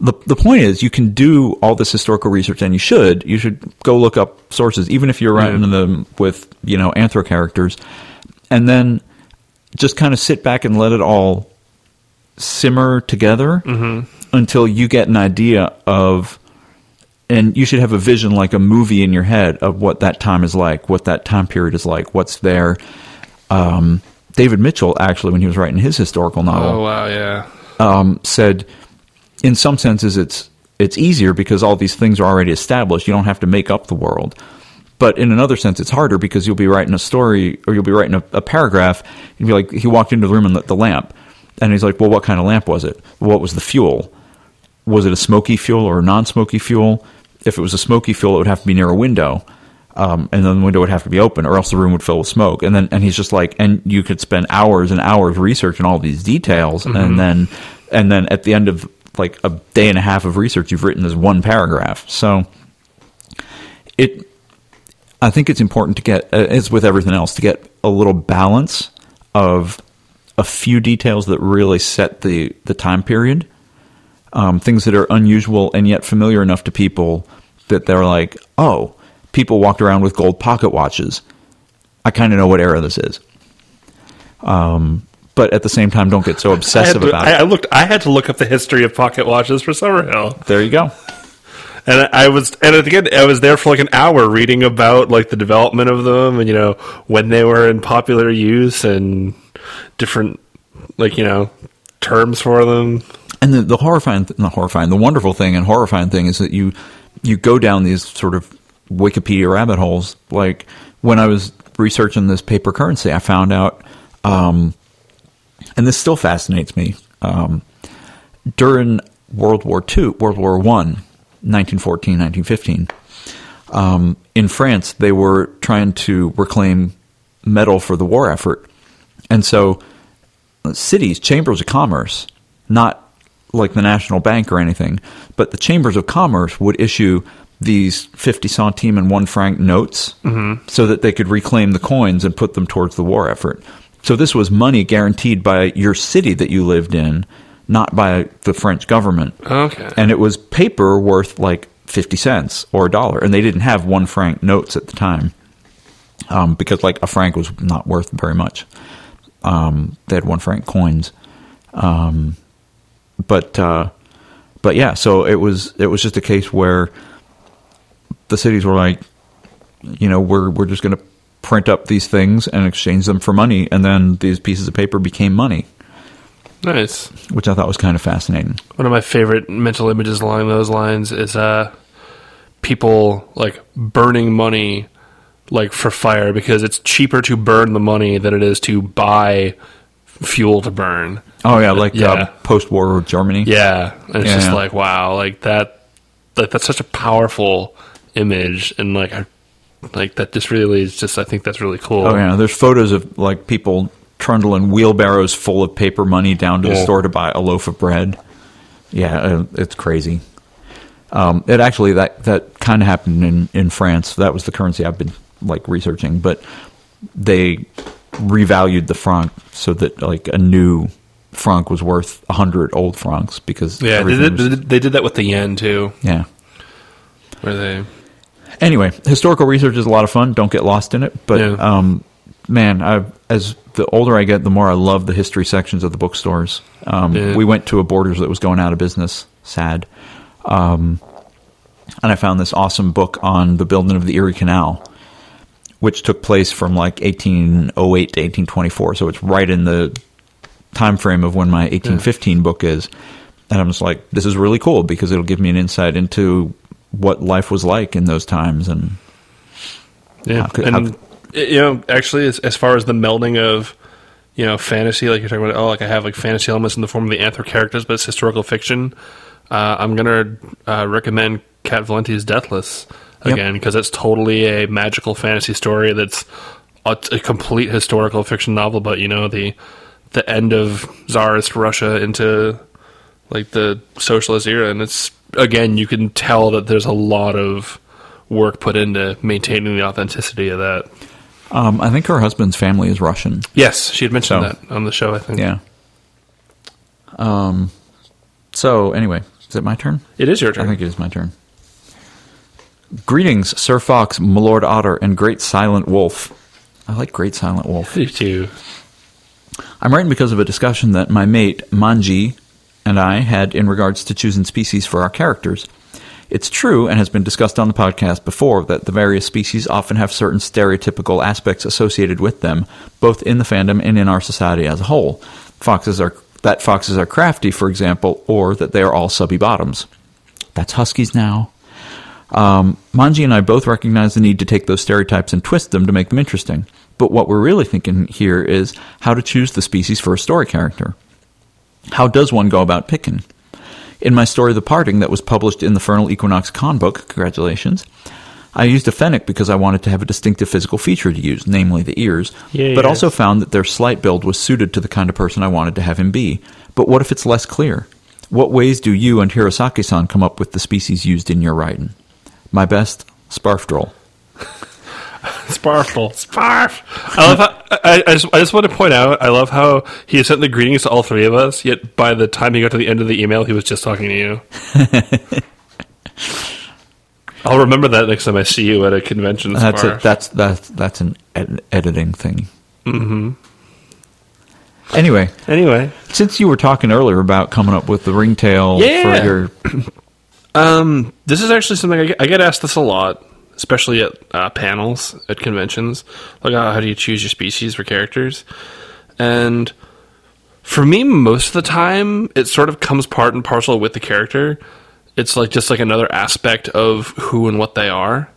the the point is, you can do all this historical research, and you should. You should go look up sources, even if you're writing Yeah. them with you know anthro characters, and then just kind of sit back and let it all simmer together until you get an idea of. And you should have a vision like a movie in your head of what that time is like, what that time period is like, what's there. Um, David Mitchell, actually, when he was writing his historical novel, Oh wow, yeah. um, said, in some senses, it's it's easier because all these things are already established. You don't have to make up the world. But in another sense, it's harder because you'll be writing a story or you'll be writing a, a paragraph. And be like, he walked into the room and lit the lamp, and he's like, "Well, what kind of lamp was it? What was the fuel? Was it a smoky fuel or a non-smoky fuel? If it was a smoky fuel, it would have to be near a window." Um, and then the window would have to be open, or else the room would fill with smoke. And then, and he's just like, and you could spend hours and hours researching all these details, and then, and then at the end of like a day and a half of research, you've written this one paragraph. So, it, I think it's important to get, uh, as with everything else, to get a little balance of a few details that really set the the time period, um, things that are unusual and yet familiar enough to people that they're like, oh, people walked around with gold pocket watches. I kind of know what era this is. Um, but at the same time, don't get so obsessive to, about I, it. I looked. I had to look up the history of pocket watches for Summerhill, There you go. and I, I was, and end, I was there for like an hour reading about like the development of them, and you know when they were in popular use and different, like you know, terms for them. And the, the horrifying, not horrifying, the wonderful thing and horrifying thing is that you you go down these sort of Wikipedia rabbit holes. Like when I was researching this paper currency, I found out, um, and this still fascinates me. Um, during World War II, World War One, 1914, 1915, um, in France, they were trying to reclaim metal for the war effort, and so cities, chambers of commerce, not like the National Bank or anything, but the chambers of commerce would issue these 50 centime and 1 franc notes so that they could reclaim the coins and put them towards the war effort. So this was money guaranteed by your city that you lived in, not by the French government. Okay. And it was paper worth like 50 cents or a dollar. And they didn't have 1 franc notes at the time um, because like a franc was not worth very much. Um, they had 1 franc coins Um, but uh, but yeah, so it was it was just a case where the cities were like, you know, we're we're just going to print up these things and exchange them for money, and then these pieces of paper became money, nice. which I thought was kind of fascinating. One of my favorite mental images along those lines is uh, people like burning money like for fire because it's cheaper to burn the money than it is to buy fuel to burn. Oh yeah, like Yeah. Uh, post-war Germany. Yeah, and it's just like wow, like that, like that's such a powerful image, and like I, like that just really is just I think that's really cool. Oh yeah, there's photos of like people trundling wheelbarrows full of paper money down to the store to buy a loaf of bread. Yeah, uh, it's crazy. Um, it actually that that kind of happened in in France. That was the currency I've been like researching, but they revalued the franc so that like a new franc was worth a hundred old francs because Yeah, they did, was- they did that with the yen too, yeah. where they Anyway, historical research is a lot of fun. Don't get lost in it. But Yeah. um, man, I, as the older I get, the more I love the history sections of the bookstores. Um, Yeah. We went to a Borders that was going out of business. Sad. Um, and I found this awesome book on the building of the Erie Canal, which took place from like 1808 to 1824. So it's right in the time frame of when my 1815 book is. And I'm just like, this is really cool because it'll give me an insight into what life was like in those times. And Yeah, How could- and how- you know, actually, as, as far as the melding of you know fantasy, like you're talking about, oh, like I have like fantasy elements in the form of the anthro characters, but it's historical fiction. Uh, I'm gonna uh, recommend Cat Valente's Deathless again because it's totally a magical fantasy story that's a, a complete historical fiction novel, but you know the the end of Tsarist Russia into like the socialist era, and it's again you can tell that there's a lot of work put into maintaining the authenticity of that. Um, I think her husband's family is Russian. Yes, she had mentioned So- that on the show. I think. Yeah. Um. So anyway, is it my turn? it is your turn. I think it is my turn. Greetings, Sir Fox, Milord Otter, and Great Silent Wolf. I like Great Silent Wolf. Do too. I'm writing because of a discussion that my mate, Manji, and I had in regards to choosing species for our characters. It's true, and has been discussed on the podcast before, that the various species often have certain stereotypical aspects associated with them, both in the fandom and in our society as a whole. Foxes are that foxes are crafty, for example, or that they are all subby bottoms. That's huskies now. Um, Manji and I both recognize the need to take those stereotypes and twist them to make them interesting. But what we're really thinking here is how to choose the species for a story character. How does one go about picking? In my story, The Parting, that was published in the Furnal Equinox Con book, congratulations, I used a fennec because I wanted to have a distinctive physical feature to use, namely the ears, Yeah, but yes. also found that their slight build was suited to the kind of person I wanted to have him be. But what if it's less clear? What ways do you and Hirosaki san come up with the species used in your writing? My best, Sparfdroll. Sparkle, sparf. I love how I, I just I just want to point out. I love how he sent the greetings to all three of us. Yet by the time he got to the end of the email, he was just talking to you. I'll remember that next time I see you at a convention. That's it. That's that's that's an ed- editing thing. Mm-hmm. Anyway, anyway, since you were talking earlier about coming up with the ringtail Yeah. for your um, this is actually something I get, I get asked this a lot, especially at uh, panels at conventions. Like, uh, how do you choose your species for characters? And for me, most of the time, it sort of comes part and parcel with the character. It's like just like another aspect of who and what they are.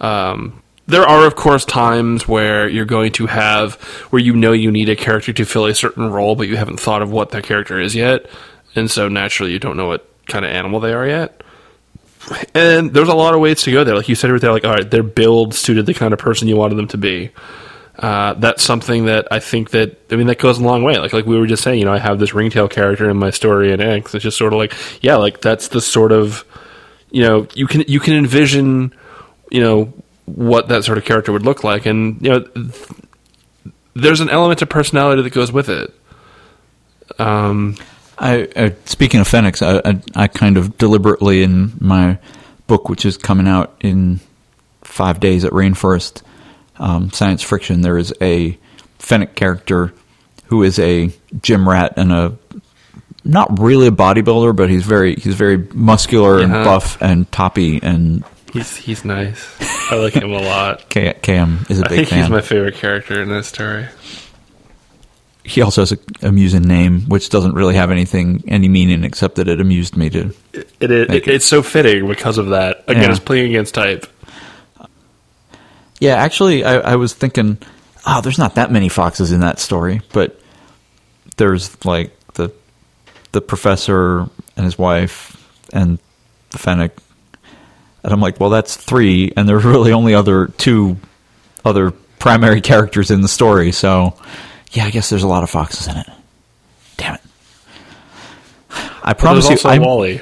Um, there are, of course, times where you're going to have where you know you need a character to fill a certain role, but you haven't thought of what that character is yet, and so naturally you don't know what kind of animal they are yet. And there's a lot of ways to go there. Like you said right there, like all right, their build suited the kind of person you wanted them to be. Uh, that's something that I think that I mean that goes a long way. Like like we were just saying, you know, I have this ringtail character in my story in X. It's just sort of like yeah, like that's the sort of you know you can you can envision you know what that sort of character would look like, and you know th- there's an element of personality that goes with it. Um, I, uh, speaking of fennecs, I, I, I kind of deliberately in my book, which is coming out in five days at RainFurrest um, Science Friction, there is a Fennec character who is a gym rat and a not really a bodybuilder, but he's very he's very muscular and buff and toppy, and he's he's nice. I like him a lot. K- KM is a I big think fan. he's my favorite character in this story. He also has an amusing name, which doesn't really have anything any meaning except that it amused me to It, it, it it's so fitting because of that. Again, Yeah. it's playing against type. Yeah, actually, I, I was thinking, oh, there's not that many foxes in that story, but there's like the the professor and his wife and the fennec, and I'm like, well, that's three, and there's really only other two other primary characters in the story, so yeah, I guess there's a lot of foxes in it. Damn it! I promise there's you, also I'm, Wally.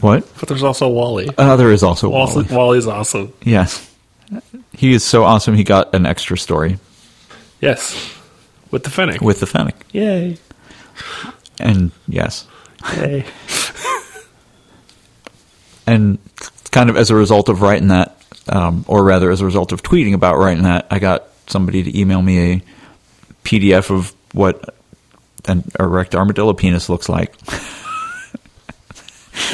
what? But there's also Wally. Uh, there is also Wally. Wally. Wally's awesome. Yes, he is so awesome. He got an extra story Yes, with the Fennec. with the fennec. Yay! And yes, Yay! and kind of as a result of writing that, um, or rather as a result of tweeting about writing that, I got somebody to email me a PDF of what an erect armadillo penis looks like.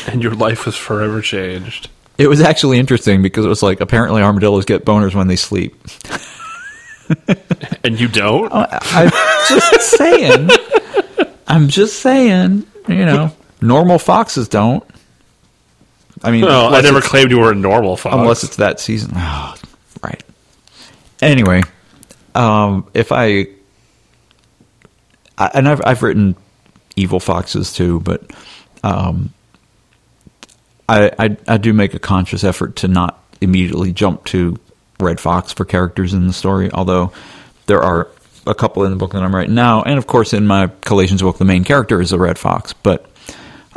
and your life was forever changed. It was actually interesting because it was like apparently armadillos get boners when they sleep. And you don't? I'm just saying. I'm just saying. You know, normal foxes don't. I mean, well, I never claimed you were a normal fox. unless it's that season. Oh, right. Anyway, um, if I, I and I've I've written evil foxes too, but um, I, I I do make a conscious effort to not immediately jump to red fox for characters in the story. Although there are a couple in the book that I'm writing now, and of course in my Collations book, the main character is a red fox. But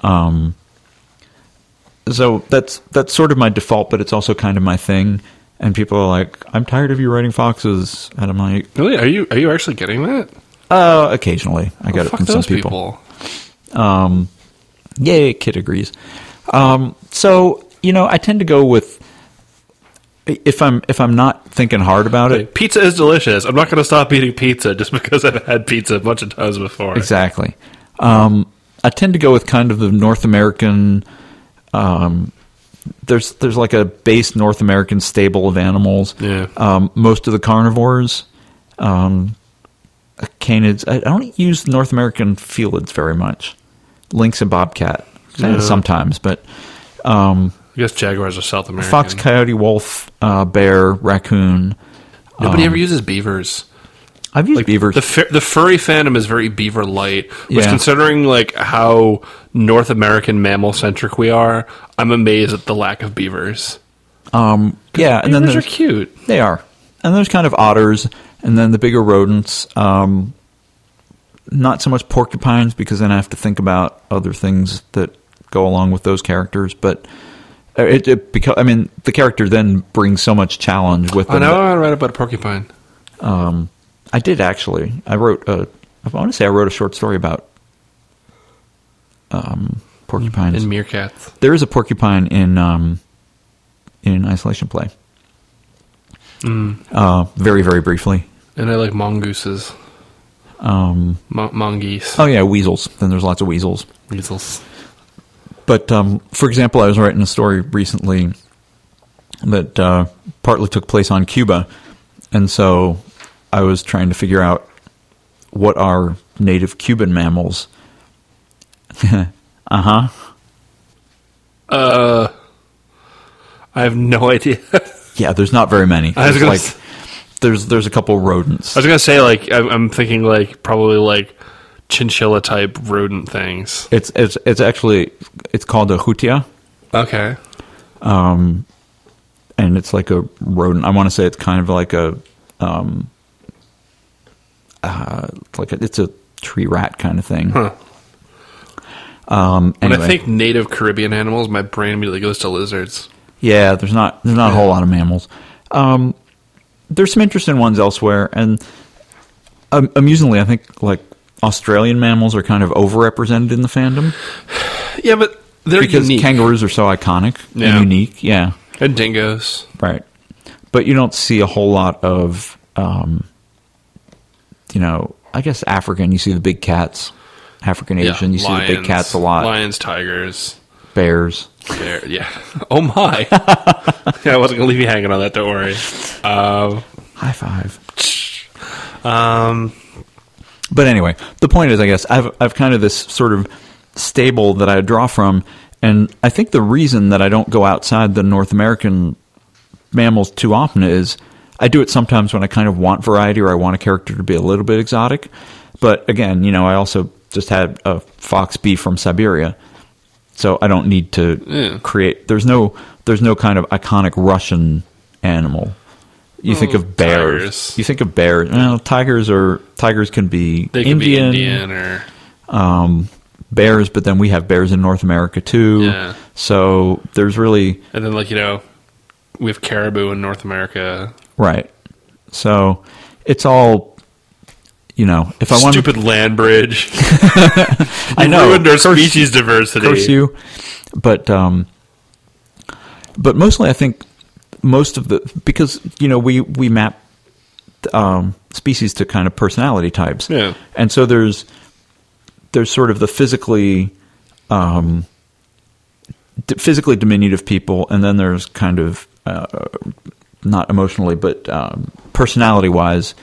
um, so that's that's sort of my default, but it's also kind of my thing. And people are like, "I'm tired of you writing foxes," and I'm like, Really? Are you are you actually getting that? "Uh, occasionally I get it from some those people." Um, yay, kid agrees. Um, so you know, I tend to go with if I'm if I'm not thinking hard about Hey, it. Pizza is delicious. I'm not going to stop eating pizza just because I've had pizza a bunch of times before. Exactly. Um, I tend to go with kind of the North American. Um, there's there's like a base North American stable of animals. Yeah. Um, most of the carnivores, um, canids. I, don't use North American felids very much. Lynx and bobcat eh, Yeah. sometimes, but um, I guess jaguars are South American. fox, coyote, wolf, uh, bear, raccoon. Nobody ever uses beavers. I've used Like beavers. The the furry fandom is very beaver light. Which, Yeah. considering like how North American mammal centric we are, I'm amazed at the lack of beavers. um, yeah, and then are cute. They are. And there's kind of otters, and then the bigger rodents. Um, not so much porcupines because then I have to think about other things that go along with those characters. But uh, it, it because I mean the character then brings so much challenge with I know I read about a porcupine. Um, I did actually. I wrote. A, I want to say I wrote a short story about um, porcupines. And meerkats. there is a porcupine in um, in isolation play. Uh, very very briefly. And I like mongooses. Um, Mo- mongoose. oh yeah, weasels. Then there's lots of weasels. Weasels. But um, for example, I was writing a story recently that uh, partly took place on Cuba, and so I was trying to figure out what are native Cuban mammals. uh huh. Uh, I have no idea. Yeah, there's not very many. I was like s- there's there's a couple rodents. I was gonna say like I'm, I'm thinking like probably like chinchilla type rodent things. It's it's it's actually it's called a hutia. Okay. um, and it's like a rodent. I want to say it's kind of like a, um, uh, like a, it's a tree rat kind of thing. Huh. Um, When I think native Caribbean animals, my brain immediately goes to lizards. yeah, there's not there's not a whole lot of mammals. Um, there's some interesting ones elsewhere, and um, amusingly, I think like Australian mammals are kind of overrepresented in the fandom Yeah, but they're because unique. kangaroos are so iconic Yeah. and unique. Yeah, and dingoes. Right. But you don't see a whole lot of, um, you know, I guess African, you see the big cats. African Asian, you see the big cats a lot. Lions, tigers, Bears. bear. Yeah. Oh my. yeah, I wasn't gonna leave you hanging on that. Don't worry. Um, High five. um, But anyway, the point is, I guess I've I've kind of this sort of stable that I draw from, and I think the reason that I don't go outside the North American mammals too often is I do it sometimes when I kind of want variety or I want a character to be a little bit exotic. But again, you know, I also just had a fox bee from Siberia, so I don't need to Yeah. create. There's no there's no kind of iconic Russian animal. You think Oh, of bears. tigers. You think of bears. Well, tigers are tigers can be they Indian, be Indian or um, bears, but then we have bears in North America too. Yeah. So there's really and then like you know we have caribou in North America. right. So it's all you know. If I want to Stupid land bridge. I know. ruined our Curse- species diversity. curse you, but um, but mostly I think most of the because you know we we map um, species to kind of personality types. Yeah. and so there's there's sort of the physically um, d- physically diminutive people, and then there's kind of uh, not emotionally, but um, personality wise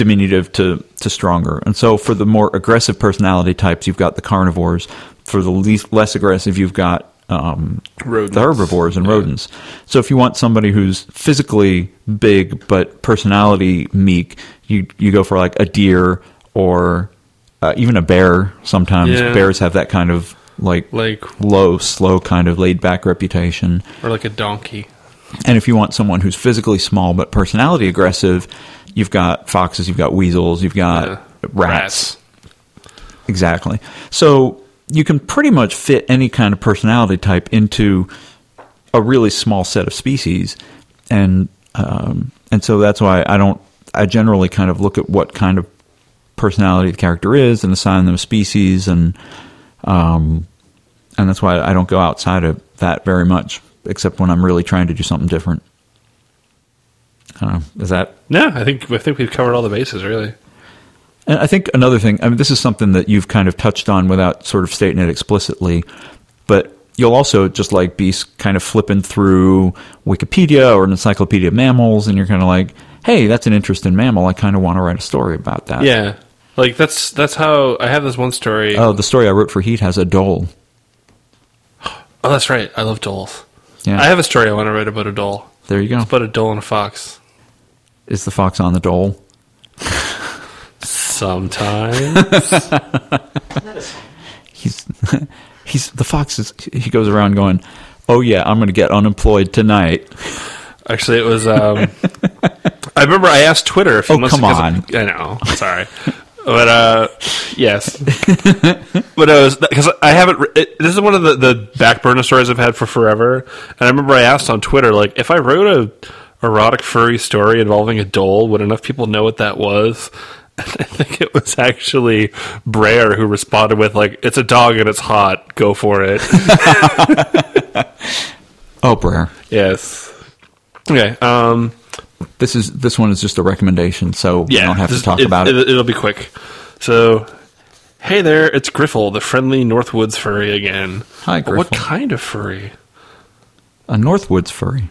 diminutive to, to stronger. And so for the more aggressive personality types, you've got the carnivores. For the least less aggressive, you've got um, Rodents. the herbivores and rodents. So if you want somebody who's physically big but personality meek, you you go for like a deer or uh, even a bear. Sometimes Yeah. bears have that kind of like Like low, slow kind of laid back reputation. or like a donkey. And if you want someone who's physically small but personality aggressive, you've got foxes, you've got weasels, you've got Uh, rats. Exactly. So you can pretty much fit any kind of personality type into a really small set of species, and um, and so that's why I don't. I generally kind of look at what kind of personality the character is and assign them a species, and um, and that's why I don't go outside of that very much, except when I'm really trying to do something different. Uh, is that No, I think I think we've covered all the bases really. and I think another thing, I mean, this is something that you've kind of touched on without sort of stating it explicitly, but you'll also just like be kind of flipping through Wikipedia or an encyclopedia of mammals, and you're kind of like, hey, that's an interesting mammal. I kind of want to write a story about that. Yeah, like that's that's how I have this one story. Oh, the story I wrote for Heat has a dhole. Oh, that's right. I love dholes. Yeah. I have a story I want to write about a dhole. There you go. It's about a dhole and a fox. Is the fox on the dole? Sometimes. He's he's the fox is he goes around going, oh yeah, I'm going to get unemployed tonight. Actually, it was. Um, I remember I asked Twitter few Oh, come on. I know. Sorry. But uh, yes, but it was because I haven't. It, this is one of the, the back burner stories I've had for forever. And I remember I asked on Twitter, like, if I wrote a erotic furry story involving a dhole, would enough people know what that was? And I think it was actually Brer who responded with, like, "It's a dog and it's hot. Go for it." Oh, Brer. yes. Okay. Um. This is this one is just a recommendation, so yeah, we don't have this- to talk it, about it. It'll be quick. So, hey there, it's Griffle, the friendly Northwoods furry again. Hi, But What kind of furry? A Northwoods furry.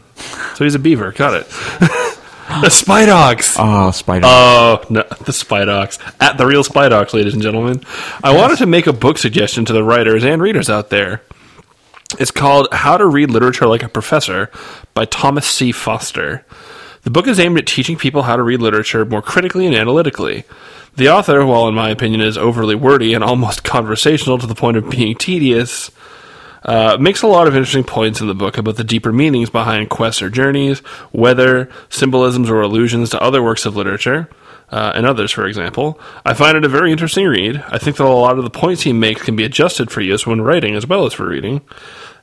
So he's a beaver. Got it. the Spidox. Oh, ah, spider. Oh, uh, no, the Spidox. At the real Spidox, ladies and gentlemen. I wanted to make a book suggestion to the writers and readers out there. It's called How to Read Literature Like a Professor by Thomas C. Foster. The book is aimed at teaching people how to read literature more critically and analytically. The author, while in my opinion is overly wordy and almost conversational to the point of being tedious, uh, makes a lot of interesting points in the book about the deeper meanings behind quests or journeys, whether symbolisms or allusions to other works of literature, uh, and others, for example. I find it a very interesting read. I think that a lot of the points he makes can be adjusted for use when writing as well as for reading.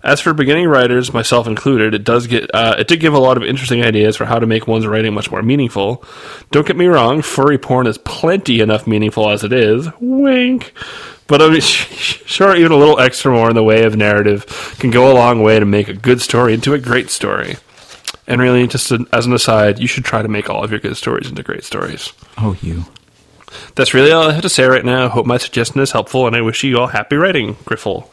As for beginning writers, myself included, it does get uh, it did give a lot of interesting ideas for how to make one's writing much more meaningful. Don't get me wrong, furry porn is plenty enough meaningful as it is. Wink. But I mean, sure, even a little extra more in the way of narrative can go a long way to make a good story into a great story. And really, just as an aside, you should try to make all of your good stories into great stories. oh, you. That's really all I have to say right now. Hope my suggestion is helpful, and I wish you all happy writing, Griffle.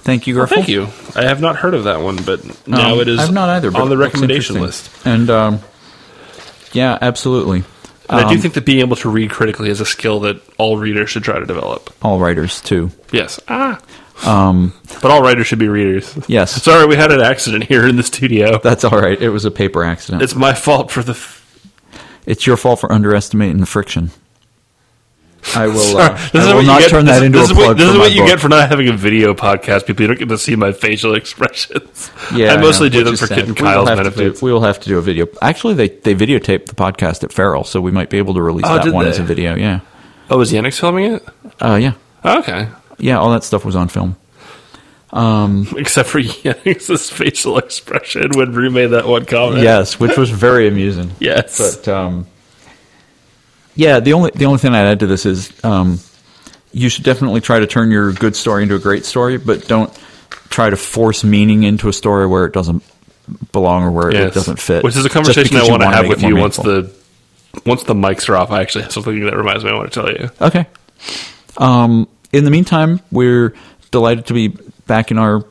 Thank you, Griffle. Thank you. I have not heard of that one, but now Um, it is I've not either, but on the recommendation list. And um, yeah, absolutely. And I do Um, think that being able to read critically is a skill that all readers should try to develop. all writers too. Yes. Ah. Um, But all writers should be readers. yes, Sorry, we had an accident here in the studio. that's all right. It was a paper accident. It's, It's my fault for the. F- your fault for underestimating the friction. I will. Sorry, Uh, I will not get- turn that into a is what- This for is what you book. get for not having a video podcast. People, you don't get to see my facial expressions. Yeah, I mostly know, do them for. Kid and We will Kyle's have to do- we will have to do a video. Actually, they they videotaped the podcast at Feral, so we might be able to release Oh, that one they? as a video. Yeah. Oh, was Yannick filming it? Uh, yeah. Oh, okay. Yeah, all that stuff was on film. Um, Except for Yannick's facial expression when Rue made that one comment. Yes, which was very amusing. Yes. But um, yeah, the only the only thing I'd add to this is um, you should definitely try to turn your good story into a great story, but don't try to force meaning into a story where it doesn't belong or where Yes. it doesn't fit. Which is a conversation I want to have with you once the once the mics are off. I actually have something that reminds me I want to tell you. Okay. Um, in the meantime, we're delighted to be back in our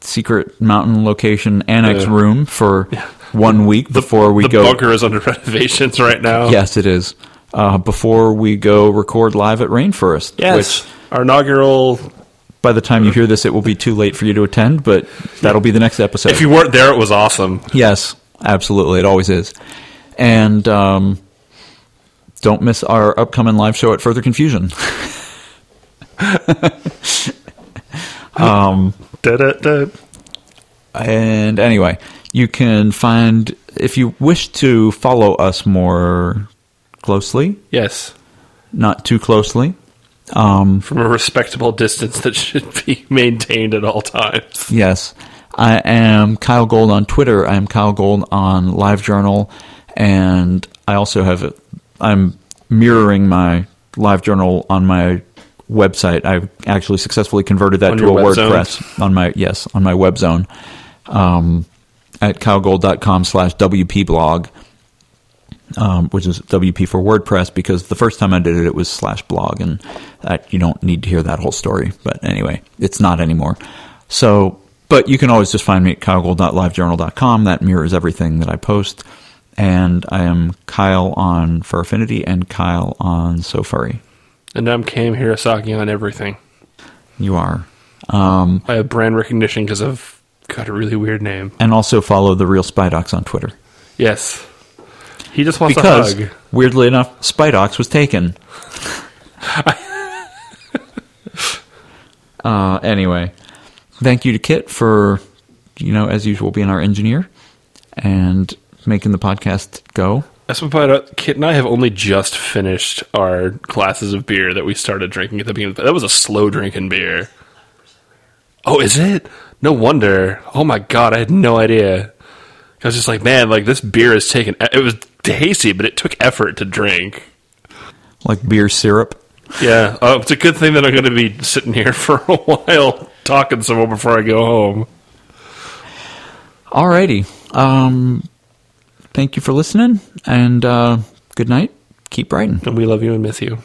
secret mountain location annex Yeah. room for one week before we the go. bunker is under renovations right now. Yes, it is. Uh, before we go record live at RainFurrest, Yes. which Our inaugural. by the time you hear this, it will be too late for you to attend, but that'll be the next episode. If you weren't there, it was awesome. yes, absolutely, it always is. And um, don't miss our upcoming live show at Further Confusion. Da-da-da. And anyway, you can find if you wish to follow us more closely, Yes. not too closely. Um, From a respectable distance that should be maintained at all times. Yes. I am Kyle Gold on Twitter. I am Kyle Gold on LiveJournal. And I also have, I'm mirroring my LiveJournal on my website. I've actually successfully converted that On to a WordPress on my, yes, on my web zone um, at kylegold.com slash WP blog. Um, which is WP for WordPress because the first time I did it, it was slash blog, and that you don't need to hear that whole story. But anyway, it's not anymore. So, but you can always just find me at kylegold.livejournal.com. That mirrors everything that I post. And I am Kyle on FurAffinity and Kyle on SoFurry. And I'm Cam Hirosaki on everything. You are. Um, I have brand recognition because I've got a really weird name. and also follow the real Spidox on Twitter. Yes. He just wants Because, a hug. weirdly enough, Spidox was taken. uh, anyway, thank you to Kit for, you know, as usual, being our engineer and making the podcast go. That's what about uh, Kit and I have only just finished our glasses of beer that we started drinking at the beginning. That was a slow drinking beer. Oh, is it? No wonder. Oh my god, I had no idea. I was just like, man, like this beer is taken. It was tasty, but it took effort to drink. Like beer syrup. Yeah, oh, it's a good thing that I'm going to be sitting here for a while talking to someone before I go home. Alrighty. Um, thank you for listening, and uh, good night. Keep writing. And we love you and miss you.